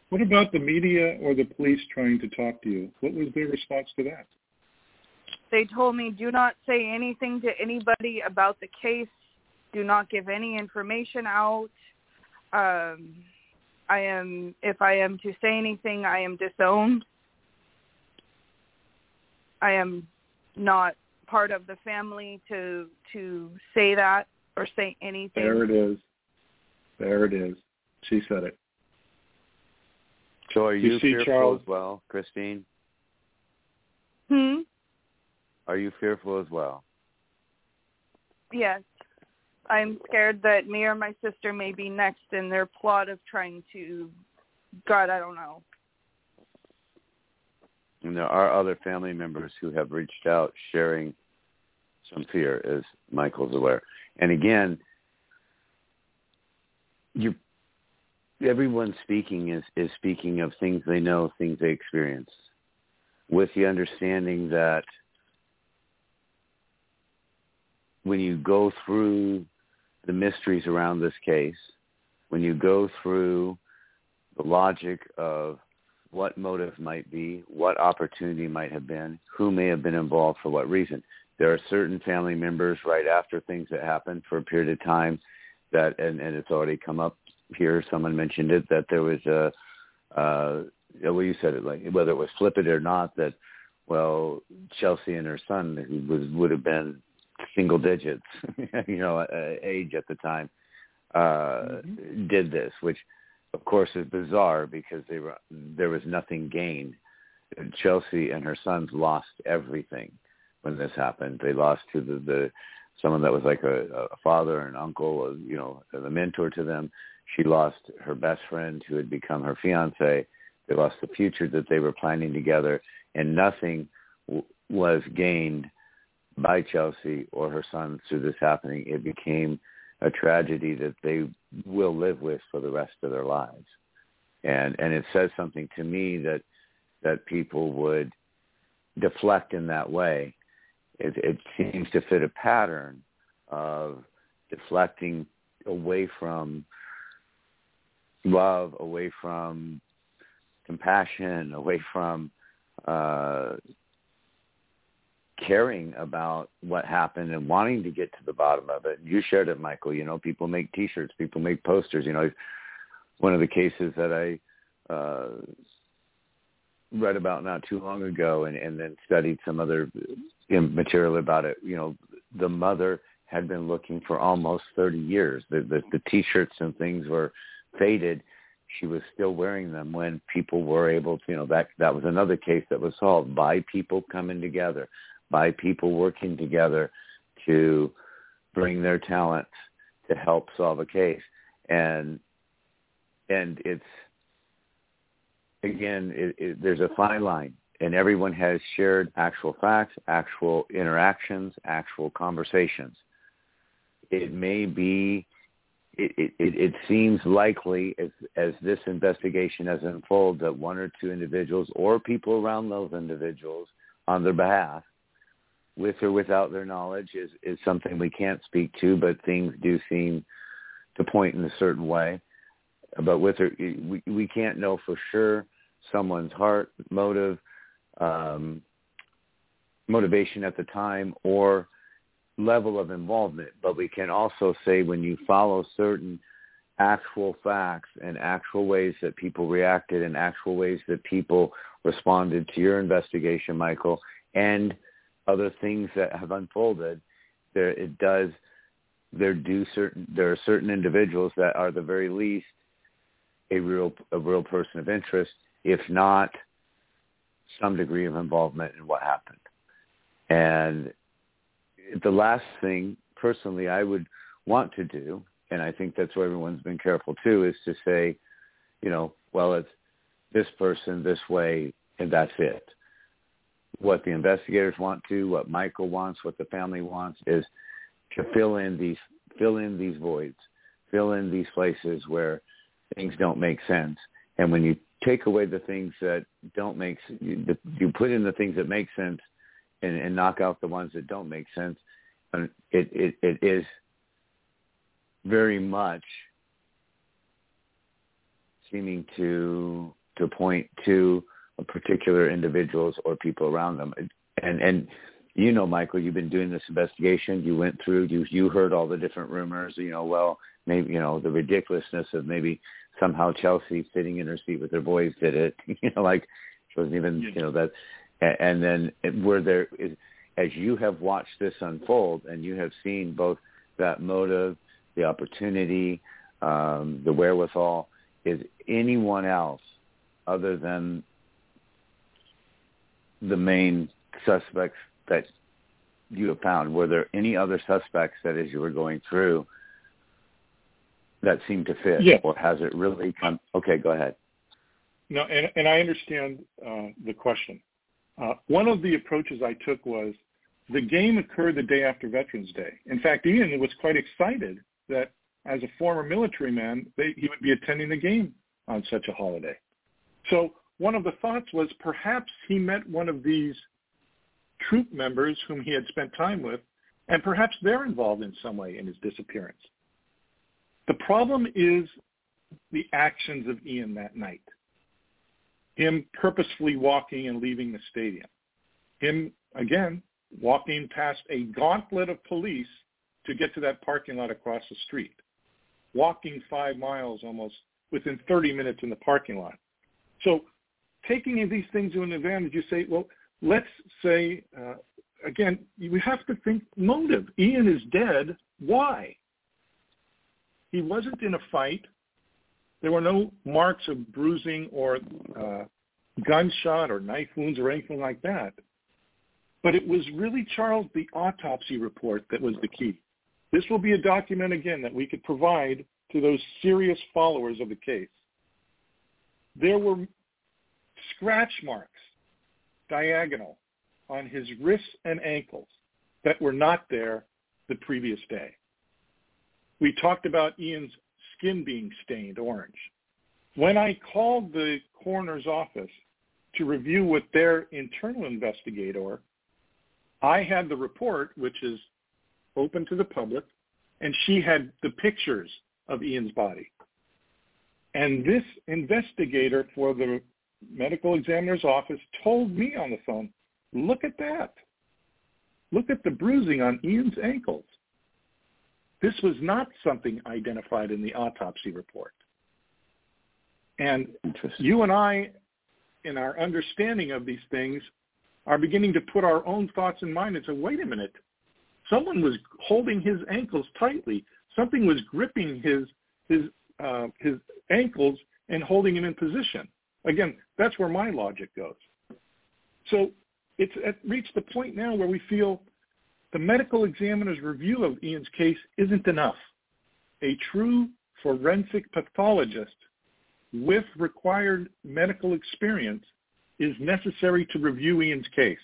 What about the media or the police trying to talk to you? What was their response to that? They told me do not say anything to anybody about the case. Do not give any information out. Um I am if I am to say anything, I am disowned. I am not part of the family to to say that or say anything. There it is. There it is. She said it. So are You you, see, fearful Charles- as well, Christine? Hmm? Are you fearful as well? Yes. I'm scared that me or my sister may be next in their plot of trying to God, I don't know. And there are other family members who have reached out sharing some fear, as Michael's aware. And again, you everyone speaking is, is speaking of things they know, things they experience, with the understanding that when you go through the mysteries around this case, when you go through the logic of what motive might be, what opportunity might have been, who may have been involved for what reason. There are certain family members right after things that happened for a period of time that, and, and it's already come up here, someone mentioned it, that there was a, uh, well, you said it like, whether it was flippant or not, that, well, Chelsea and her son was, would have been single digits, you know, uh, age at the time, uh, mm-hmm. did this, which of course is bizarre because they were, there was nothing gained. Chelsea and her sons lost everything when this happened. They lost to the, the someone that was like a, a father, an uncle, a, you know, a mentor to them. She lost her best friend who had become her fiance. They lost the future that they were planning together, and nothing w- was gained by Chelsea or her son through this happening. It became a tragedy that they will live with for the rest of their lives. And and it says something to me that that people would deflect in that way. It, it seems to fit a pattern of deflecting away from love, away from compassion, away from uh, caring about what happened and wanting to get to the bottom of it. You shared it, Michael. You know, people make T-shirts, people make posters. You know, one of the cases that I uh, read about not too long ago, and, and then studied some other material about it. You know, the mother had been looking for almost 30 years. The, the, the T-shirts and things were faded. She was still wearing them when people were able to, you know, that that was another case that was solved by people coming together, by people working together to bring their talents to help solve a case. And and it's again, it, it, there's a fine line, and everyone has shared actual facts, actual interactions, actual conversations. It may be, it, it, it seems likely as, as this investigation has unfolded that one or two individuals or people around those individuals on their behalf with or without their knowledge is, is something we can't speak to, but things do seem to point in a certain way. But with her, we, we can't know for sure someone's heart, motive, um, motivation at the time, or level of involvement. But we can also say when you follow certain actual facts and actual ways that people reacted and actual ways that people responded to your investigation, Michael, and other things that have unfolded, there it does there do certain there are certain individuals that are the very least a real a real person of interest, if not some degree of involvement in what happened. And the last thing personally I would want to do, and I think that's where everyone's been careful too, is to say, you know, well it's this person this way and that's it what the investigators want to, what Michael wants, what the family wants is to fill in these fill in these voids, fill in these places where things don't make sense. And when you take away the things that don't make you, you put in the things that make sense and, and knock out the ones that don't make sense, it it, it is very much seeming to to point to particular individuals or people around them. And and you know, Michael, you've been doing this investigation. You went through. You you heard all the different rumors. You know, well, maybe you know the ridiculousness of maybe somehow Chelsea sitting in her seat with her boys did it. You know, like she wasn't even you know that. And then were there is as you have watched this unfold and you have seen both that motive, the opportunity, um, the wherewithal, is anyone else other than the main suspects that you have found? Were there any other suspects that as you were going through that seemed to fit? Yeah. Or has it really come? Okay, go ahead. No, and, and I understand uh, the question. Uh, one of the approaches I took was the game occurred the day after Veterans Day. In fact, Ian was quite excited that as a former military man, they, he would be attending the game on such a holiday. So one of the thoughts was perhaps he met one of these troop members whom he had spent time with, and perhaps they're involved in some way in his disappearance. The problem is the actions of Ian that night. Him purposefully walking and leaving the stadium. Him, again, walking past a gauntlet of police to get to that parking lot across the street. Walking five miles almost within 30 minutes in the parking lot. So taking these things to an advantage, you say, well, let's say, uh, again, we have to think motive. Ian is dead. Why? He wasn't in a fight. There were no marks of bruising or uh, gunshot or knife wounds or anything like that. But it was really, Charles, the autopsy report that was the key. This will be a document, again, that we could provide to those serious followers of the case. There were scratch marks, diagonal, on his wrists and ankles that were not there the previous day. We talked about Ian's skin being stained orange. When I called the coroner's office to review with their internal investigator, I had the report, which is open to the public, and she had the pictures of Ian's body. And this investigator for the medical examiner's office told me on the phone, look at that. Look at the bruising on Ian's ankles. This was not something identified in the autopsy report. And you and I, in our understanding of these things, are beginning to put our own thoughts in mind and say, wait a minute, someone was holding his ankles tightly. Something was gripping his his uh, his ankles and holding him in position. Again, that's where my logic goes. So it's reached the point now where we feel the medical examiner's review of Ian's case isn't enough. A true forensic pathologist with required medical experience is necessary to review Ian's case.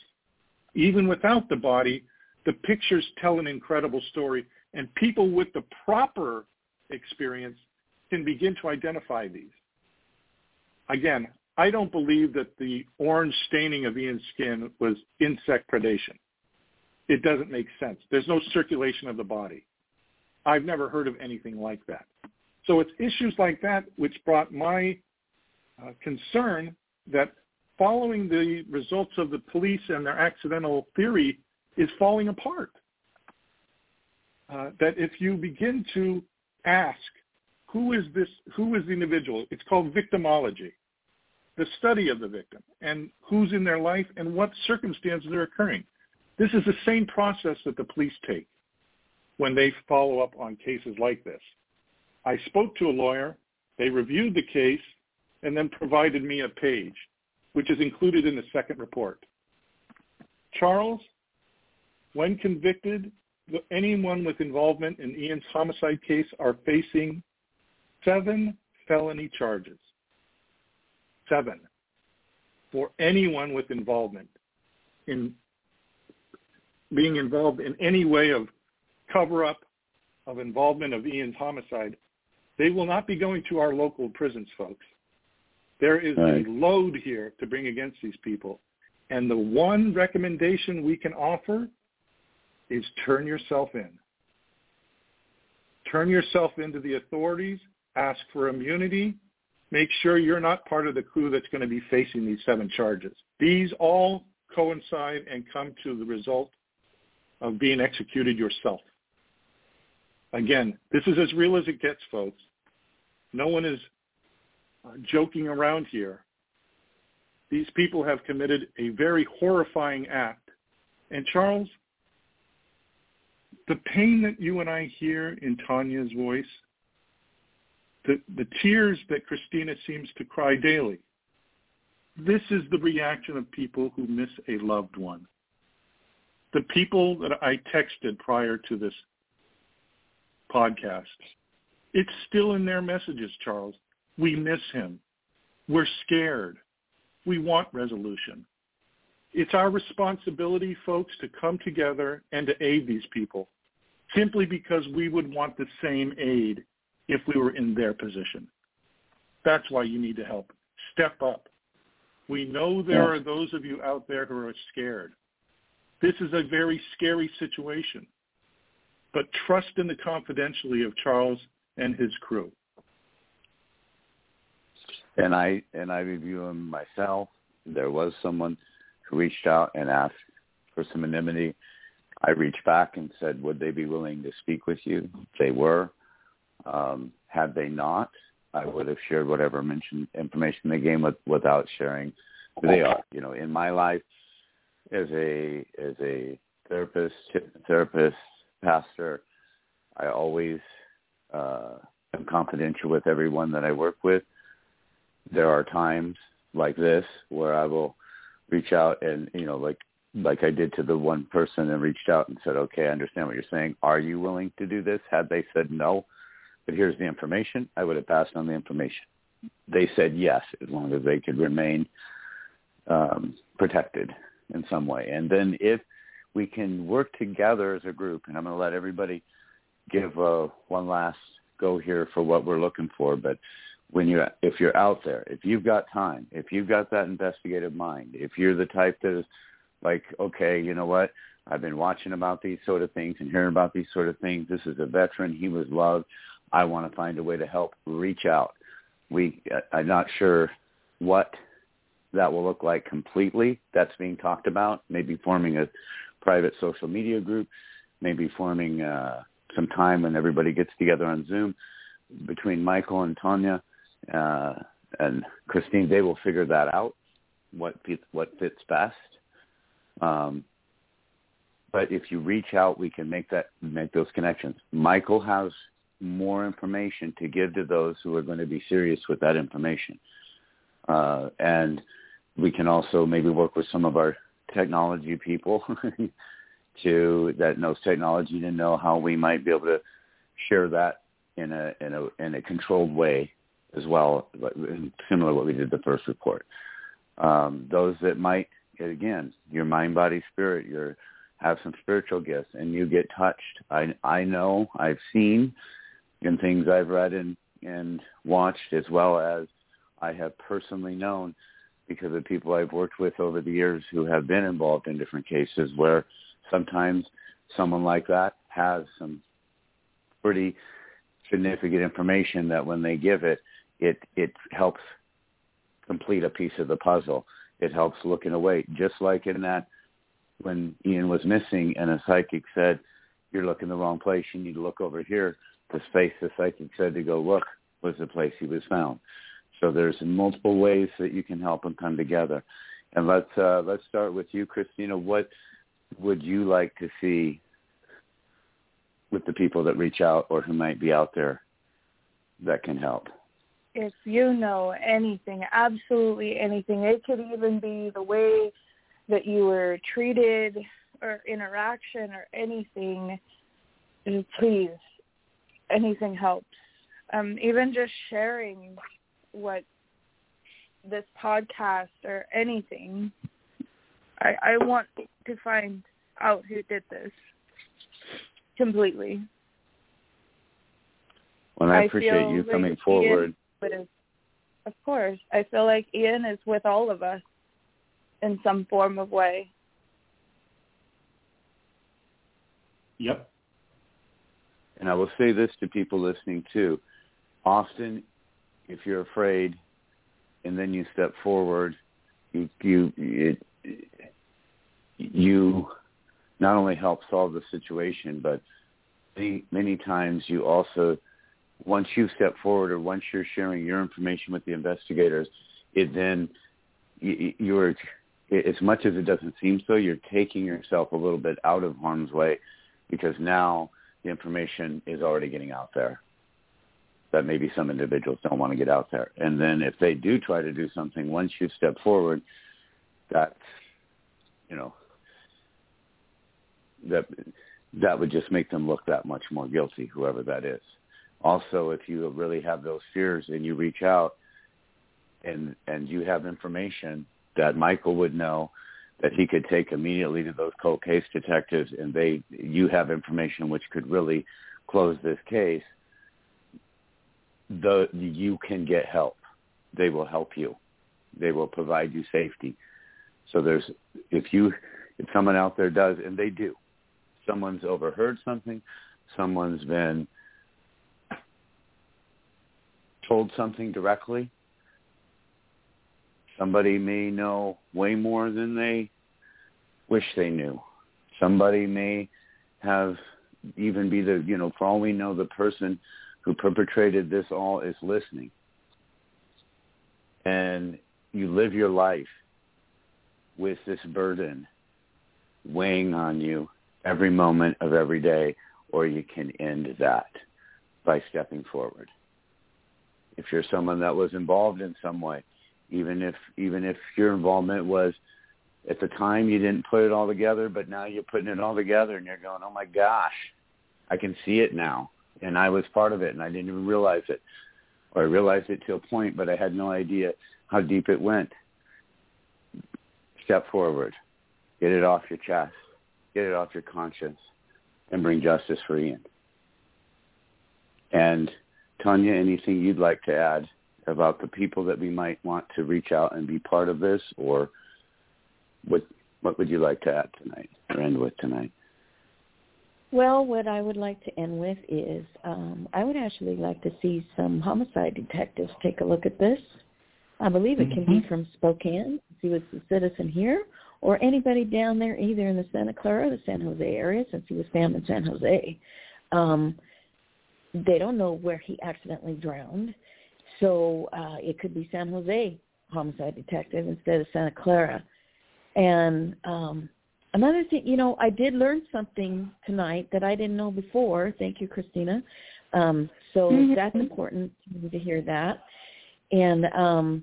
Even without the body, the pictures tell an incredible story, and people with the proper experience can begin to identify these. Again, I don't believe that the orange staining of Ian's skin was insect predation. It doesn't make sense. There's no circulation of the body. I've never heard of anything like that. So it's issues like that which brought my uh, concern that following the results of the police and their accidental theory is falling apart. Uh, that if you begin to ask, who is this, who is the individual? It's called victimology, the study of the victim and who's in their life and what circumstances are occurring. This is the same process that the police take when they follow up on cases like this. I spoke to a lawyer, they reviewed the case, and then provided me a page, which is included in the second report. Charles, when convicted, anyone with involvement in Ian's homicide case are facing seven felony charges. Seven. For anyone with involvement in being involved in any way of cover-up of involvement of Ian's homicide, they will not be going to our local prisons, folks. There is right. a load here to bring against these people. And the one recommendation we can offer is turn yourself in. Turn yourself into the authorities, ask for immunity, make sure you're not part of the crew that's going to be facing these seven charges. These all coincide and come to the result of being executed yourself. Again, this is as real as it gets, folks. No one is uh, joking around here. These people have committed a very horrifying act. And Charles, the pain that you and I hear in Tonia's voice, the, the tears that Christina seems to cry daily, this is the reaction of people who miss a loved one. The people that I texted prior to this podcast, it's still in their messages, Charles. We miss him. We're scared. We want resolution. It's our responsibility, folks, to come together and to aid these people simply because we would want the same aid if we were in their position. That's why you need to help. Step up. We know there are those of you out there who are scared. This is a very scary situation. But trust in the confidentiality of Charles and his crew. and I and I review them myself. There was someone who reached out and asked for some anonymity. I reached back and said, would they be willing to speak with you? They were. Um, had they not, I would have shared whatever information they gave with, without sharing who they are. You know, in my life as a as a therapist, therapist, pastor, I always uh, am confidential with everyone that I work with. There are times like this where I will reach out and you know like like I did to the one person and reached out and said, okay, I understand what you're saying. Are you willing to do this? Had they said no, but here's the information, I would have passed on the information. They said yes, as long as they could remain um, protected in some way. And then if we can work together as a group, and I'm going to let everybody give uh, one last go here for what we're looking for, but when you if you're out there, if you've got time, if you've got that investigative mind, if you're the type that is like, okay, you know what? I've been watching about these sort of things and hearing about these sort of things. This is a veteran. He was loved. I want to find a way to help. Reach out. We, I'm not sure what that will look like completely. That's being talked about. Maybe forming a private social media group. Maybe forming uh, some time when everybody gets together on Zoom between Michael and Tonia uh, and Christine. They will figure that out. What fits, what fits best. Um, but if you reach out, we can make that make those connections. Michael has more information to give to those who are going to be serious with that information, uh, and we can also maybe work with some of our technology people to that knows technology to know how we might be able to share that in a in a in a controlled way as well, similar to what we did the first report. Um, those that might again, your mind, body, spirit, your have some spiritual gifts and you get touched. I I know, I've seen in things I've read and, and watched as well as I have personally known because of people I've worked with over the years who have been involved in different cases where sometimes someone like that has some pretty significant information that when they give it, it, it helps complete a piece of the puzzle it helps look in a way. Just like in that when Ian was missing and a psychic said, you're looking the wrong place, you need to look over here. The space the psychic said to go look was the place he was found. So there's multiple ways that you can help them come together. And let's uh, let's start with you, Christina. What would you like to see with the people that reach out or who might be out there that can help? if you know anything, absolutely anything, it could even be the way that you were treated or interaction or anything, please, anything helps. Um, even just sharing what this podcast or anything. I, I want to find out who did this completely. Well, I appreciate you coming forward is, of course, I feel like Ian is with all of us in some form of way. Yep. And I will say this to people listening too. Often, if you're afraid and then you step forward, you, you, it, you not only help solve the situation, but many, many times you also once you step forward or once you're sharing your information with the investigators, it then you're as much as it doesn't seem so, you're taking yourself a little bit out of harm's way because now the information is already getting out there that maybe some individuals don't want to get out there. And then if they do try to do something, once you step forward, that, you know, that that would just make them look that much more guilty, whoever that is also if you really have those fears and you reach out and and you have information that Michael would know that he could take immediately to those cold case detectives and they you have information which could really close this case the you can get help. They will help you. They will provide you safety. So there's if you if someone out there does and they do someone's overheard something someone's been told something directly, Somebody may know way more than they wish they knew. Somebody may have even be the, you know, for all we know, the person who perpetrated this all is listening. And you live your life with this burden weighing on you every moment of every day, or you can end that by stepping forward. If you're someone that was involved in some way, even if even if your involvement was at the time you didn't put it all together, but now you're putting it all together and you're going, oh my gosh, I can see it now. And I was part of it and I didn't even realize it. Or I realized it to a point, but I had no idea how deep it went. Step forward. Get it off your chest. Get it off your conscience and bring justice for Ian. And Tonia, anything you'd like to add about the people that we might want to reach out and be part of this or what what would you like to add tonight or end with tonight? Well, what I would like to end with is um, I would actually like to see some homicide detectives take a look at this. I believe it can mm-hmm. be from Spokane, see what's the citizen here, or anybody down there either in the Santa Clara or the San Jose area since he was found in San Jose. Um, they don't know where he accidentally drowned. So uh, it could be San Jose homicide detective instead of Santa Clara. And um, another thing, you know, I did learn something tonight that I didn't know before. Thank you, Christina. Um, so mm-hmm. that's important to hear that. And um,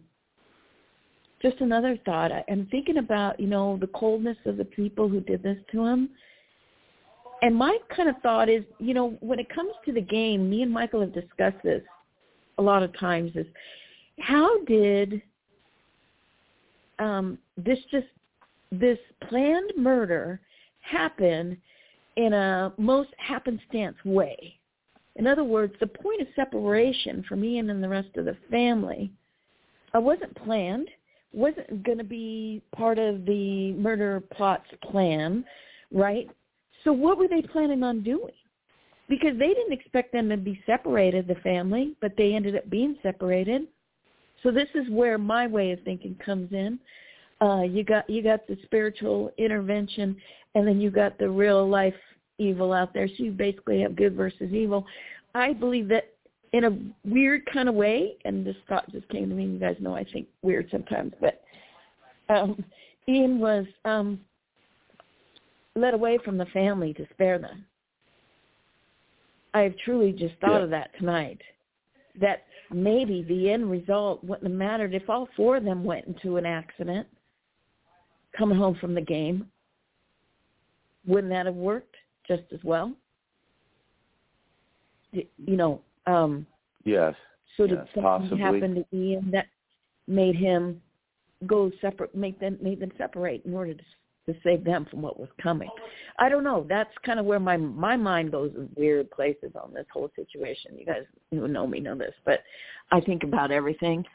just another thought. I'm thinking about, you know, the coldness of the people who did this to him. And my kind of thought is, you know, when it comes to the game, me and Michael have discussed this a lot of times is how did um, this just this planned murder happen in a most happenstance way. In other words, the point of separation for me and the rest of the family uh, wasn't planned, wasn't going to be part of the murder plot's plan, right? So what were they planning on doing? Because they didn't expect them to be separated, the family, but they ended up being separated. So this is where my way of thinking comes in uh, you got you got the spiritual intervention, and then you got the real life evil out there. So you basically have good versus evil. I believe that in a weird kind of way, and this thought just came to me. You guys know I think weird sometimes, but um, Ian was um, led away from the family to spare them. I have truly just thought yeah. of that tonight. That maybe the end result wouldn't have mattered if all four of them went into an accident coming home from the game, wouldn't that have worked just as well? You know, um, yes. So did yes, something possibly. happen to Ian that made him go separate, make them make them separate in order to to save them from what was coming. I don't know. That's kind of where my my mind goes in weird places on this whole situation. You guys who know me know this, but I think about everything,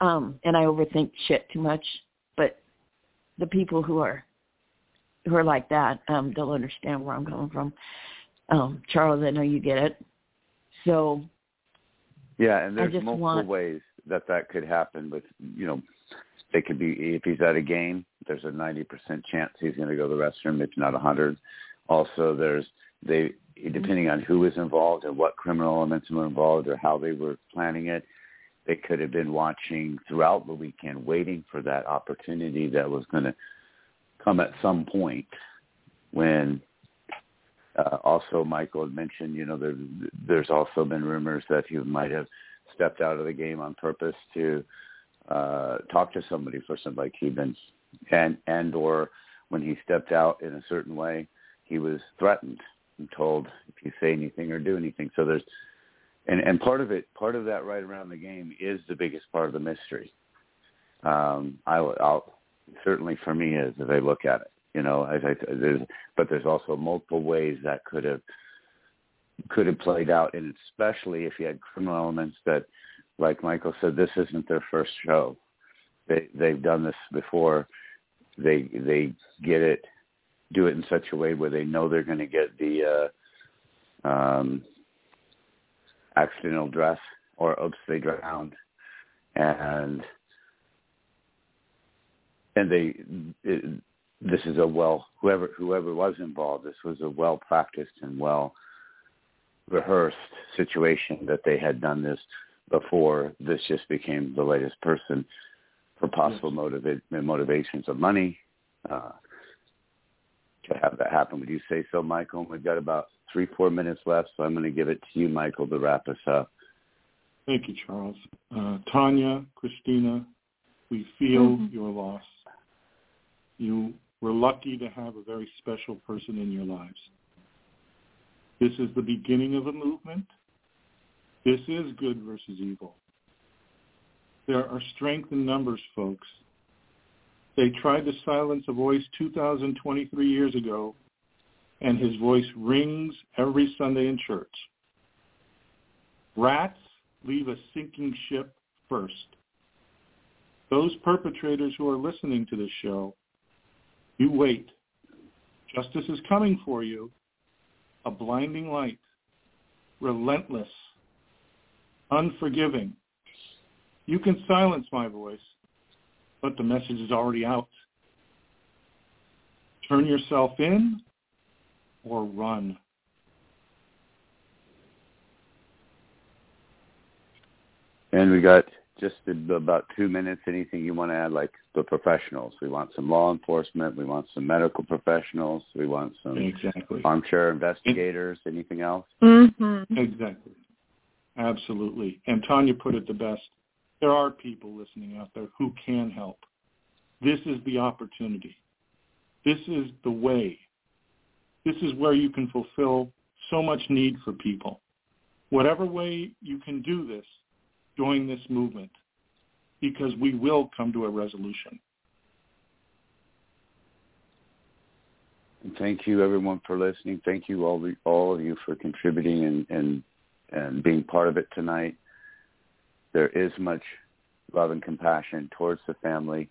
um, and I overthink shit too much. But the people who are who are like that um don't understand where I'm coming from. Um, Charles, I know you get it. So yeah, and there's multiple want... ways that that could happen. with you know, it could be if he's at a game, there's a 90% chance he's going to go to the restroom, if not a 100. Also, there's they depending on who was involved and what criminal elements were involved or how they were planning it. They could have been watching throughout the weekend, waiting for that opportunity that was going to come at some point. When uh, also Michael had mentioned, you know, there, there's also been rumors that he might have stepped out of the game on purpose to uh, talk to somebody for some like Cuban, and and or when he stepped out in a certain way, he was threatened and told if you say anything or do anything. So there's and and part of it, part of that right around the game is the biggest part of the mystery. Um, I, I'll certainly for me is as I look at it, you know, as I there's but there's also multiple ways that could have could have played out, and especially if you had criminal elements that, like Michael said, this isn't their first show. They they've done this before. They they get it, do it in such a way where they know they're going to get the uh, um, accidental dress or oops they drowned and and they it, this is a well whoever whoever was involved this was a well practiced and well rehearsed situation that they had done this before this just became the latest person for possible motiva- motivations of money uh, to have that happen. Would you say so, Michael? We've got about three, four minutes left, so I'm going to give it to you, Michael, to wrap us up. Thank you, Charles. Uh, Tonia, Christina, we feel mm-hmm. your loss. You were lucky to have a very special person in your lives. This is the beginning of a movement. This is good versus evil. There are strength in numbers, folks. They tried to silence a voice 2,023 years ago, and his voice rings every Sunday in church. Rats leave a sinking ship first. Those perpetrators who are listening to this show, you wait. Justice is coming for you. A blinding light. Relentless. Unforgiving. You can silence my voice, but the message is already out. Turn yourself in or run. And we got just about two minutes. Anything you want to add, like the professionals? We want some law enforcement. We want some medical professionals. We want some exactly. armchair investigators. Anything else? Mm-hmm. Exactly. Absolutely. And Tonia put it the best. There are people listening out there who can help. This is the opportunity. This is the way. This is where you can fulfill so much need for people. Whatever way you can do this, join this movement because we will come to a resolution. Thank you everyone for listening. Thank you all all of you for contributing and, and and being part of it tonight. There is much love and compassion towards the family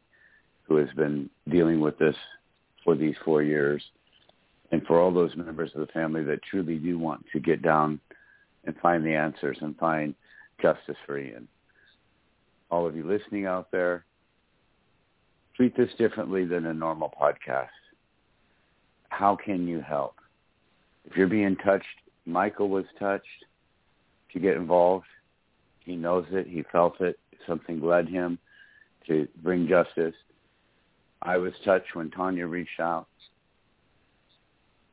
who has been dealing with this for these four years. And for all those members of the family that truly do want to get down and find the answers and find justice for Ian. All of you listening out there, treat this differently than a normal podcast. How can you help? If you're being touched, Michael was touched to get involved. He knows it. He felt it. Something led him to bring justice. I was touched when Tonia reached out.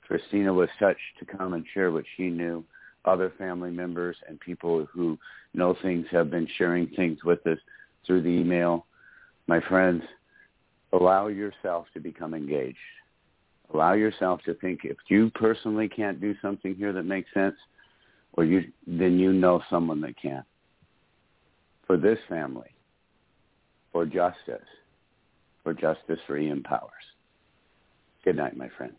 Christina was touched to come and share what she knew other family members and people who know things have been sharing things with us through the email. My friends, allow yourself to become engaged. Allow yourself to think if you personally can't do something here that makes sense, or you then you know someone that can. For this family, for justice, for justice for Ian Powers. Good night, my friends.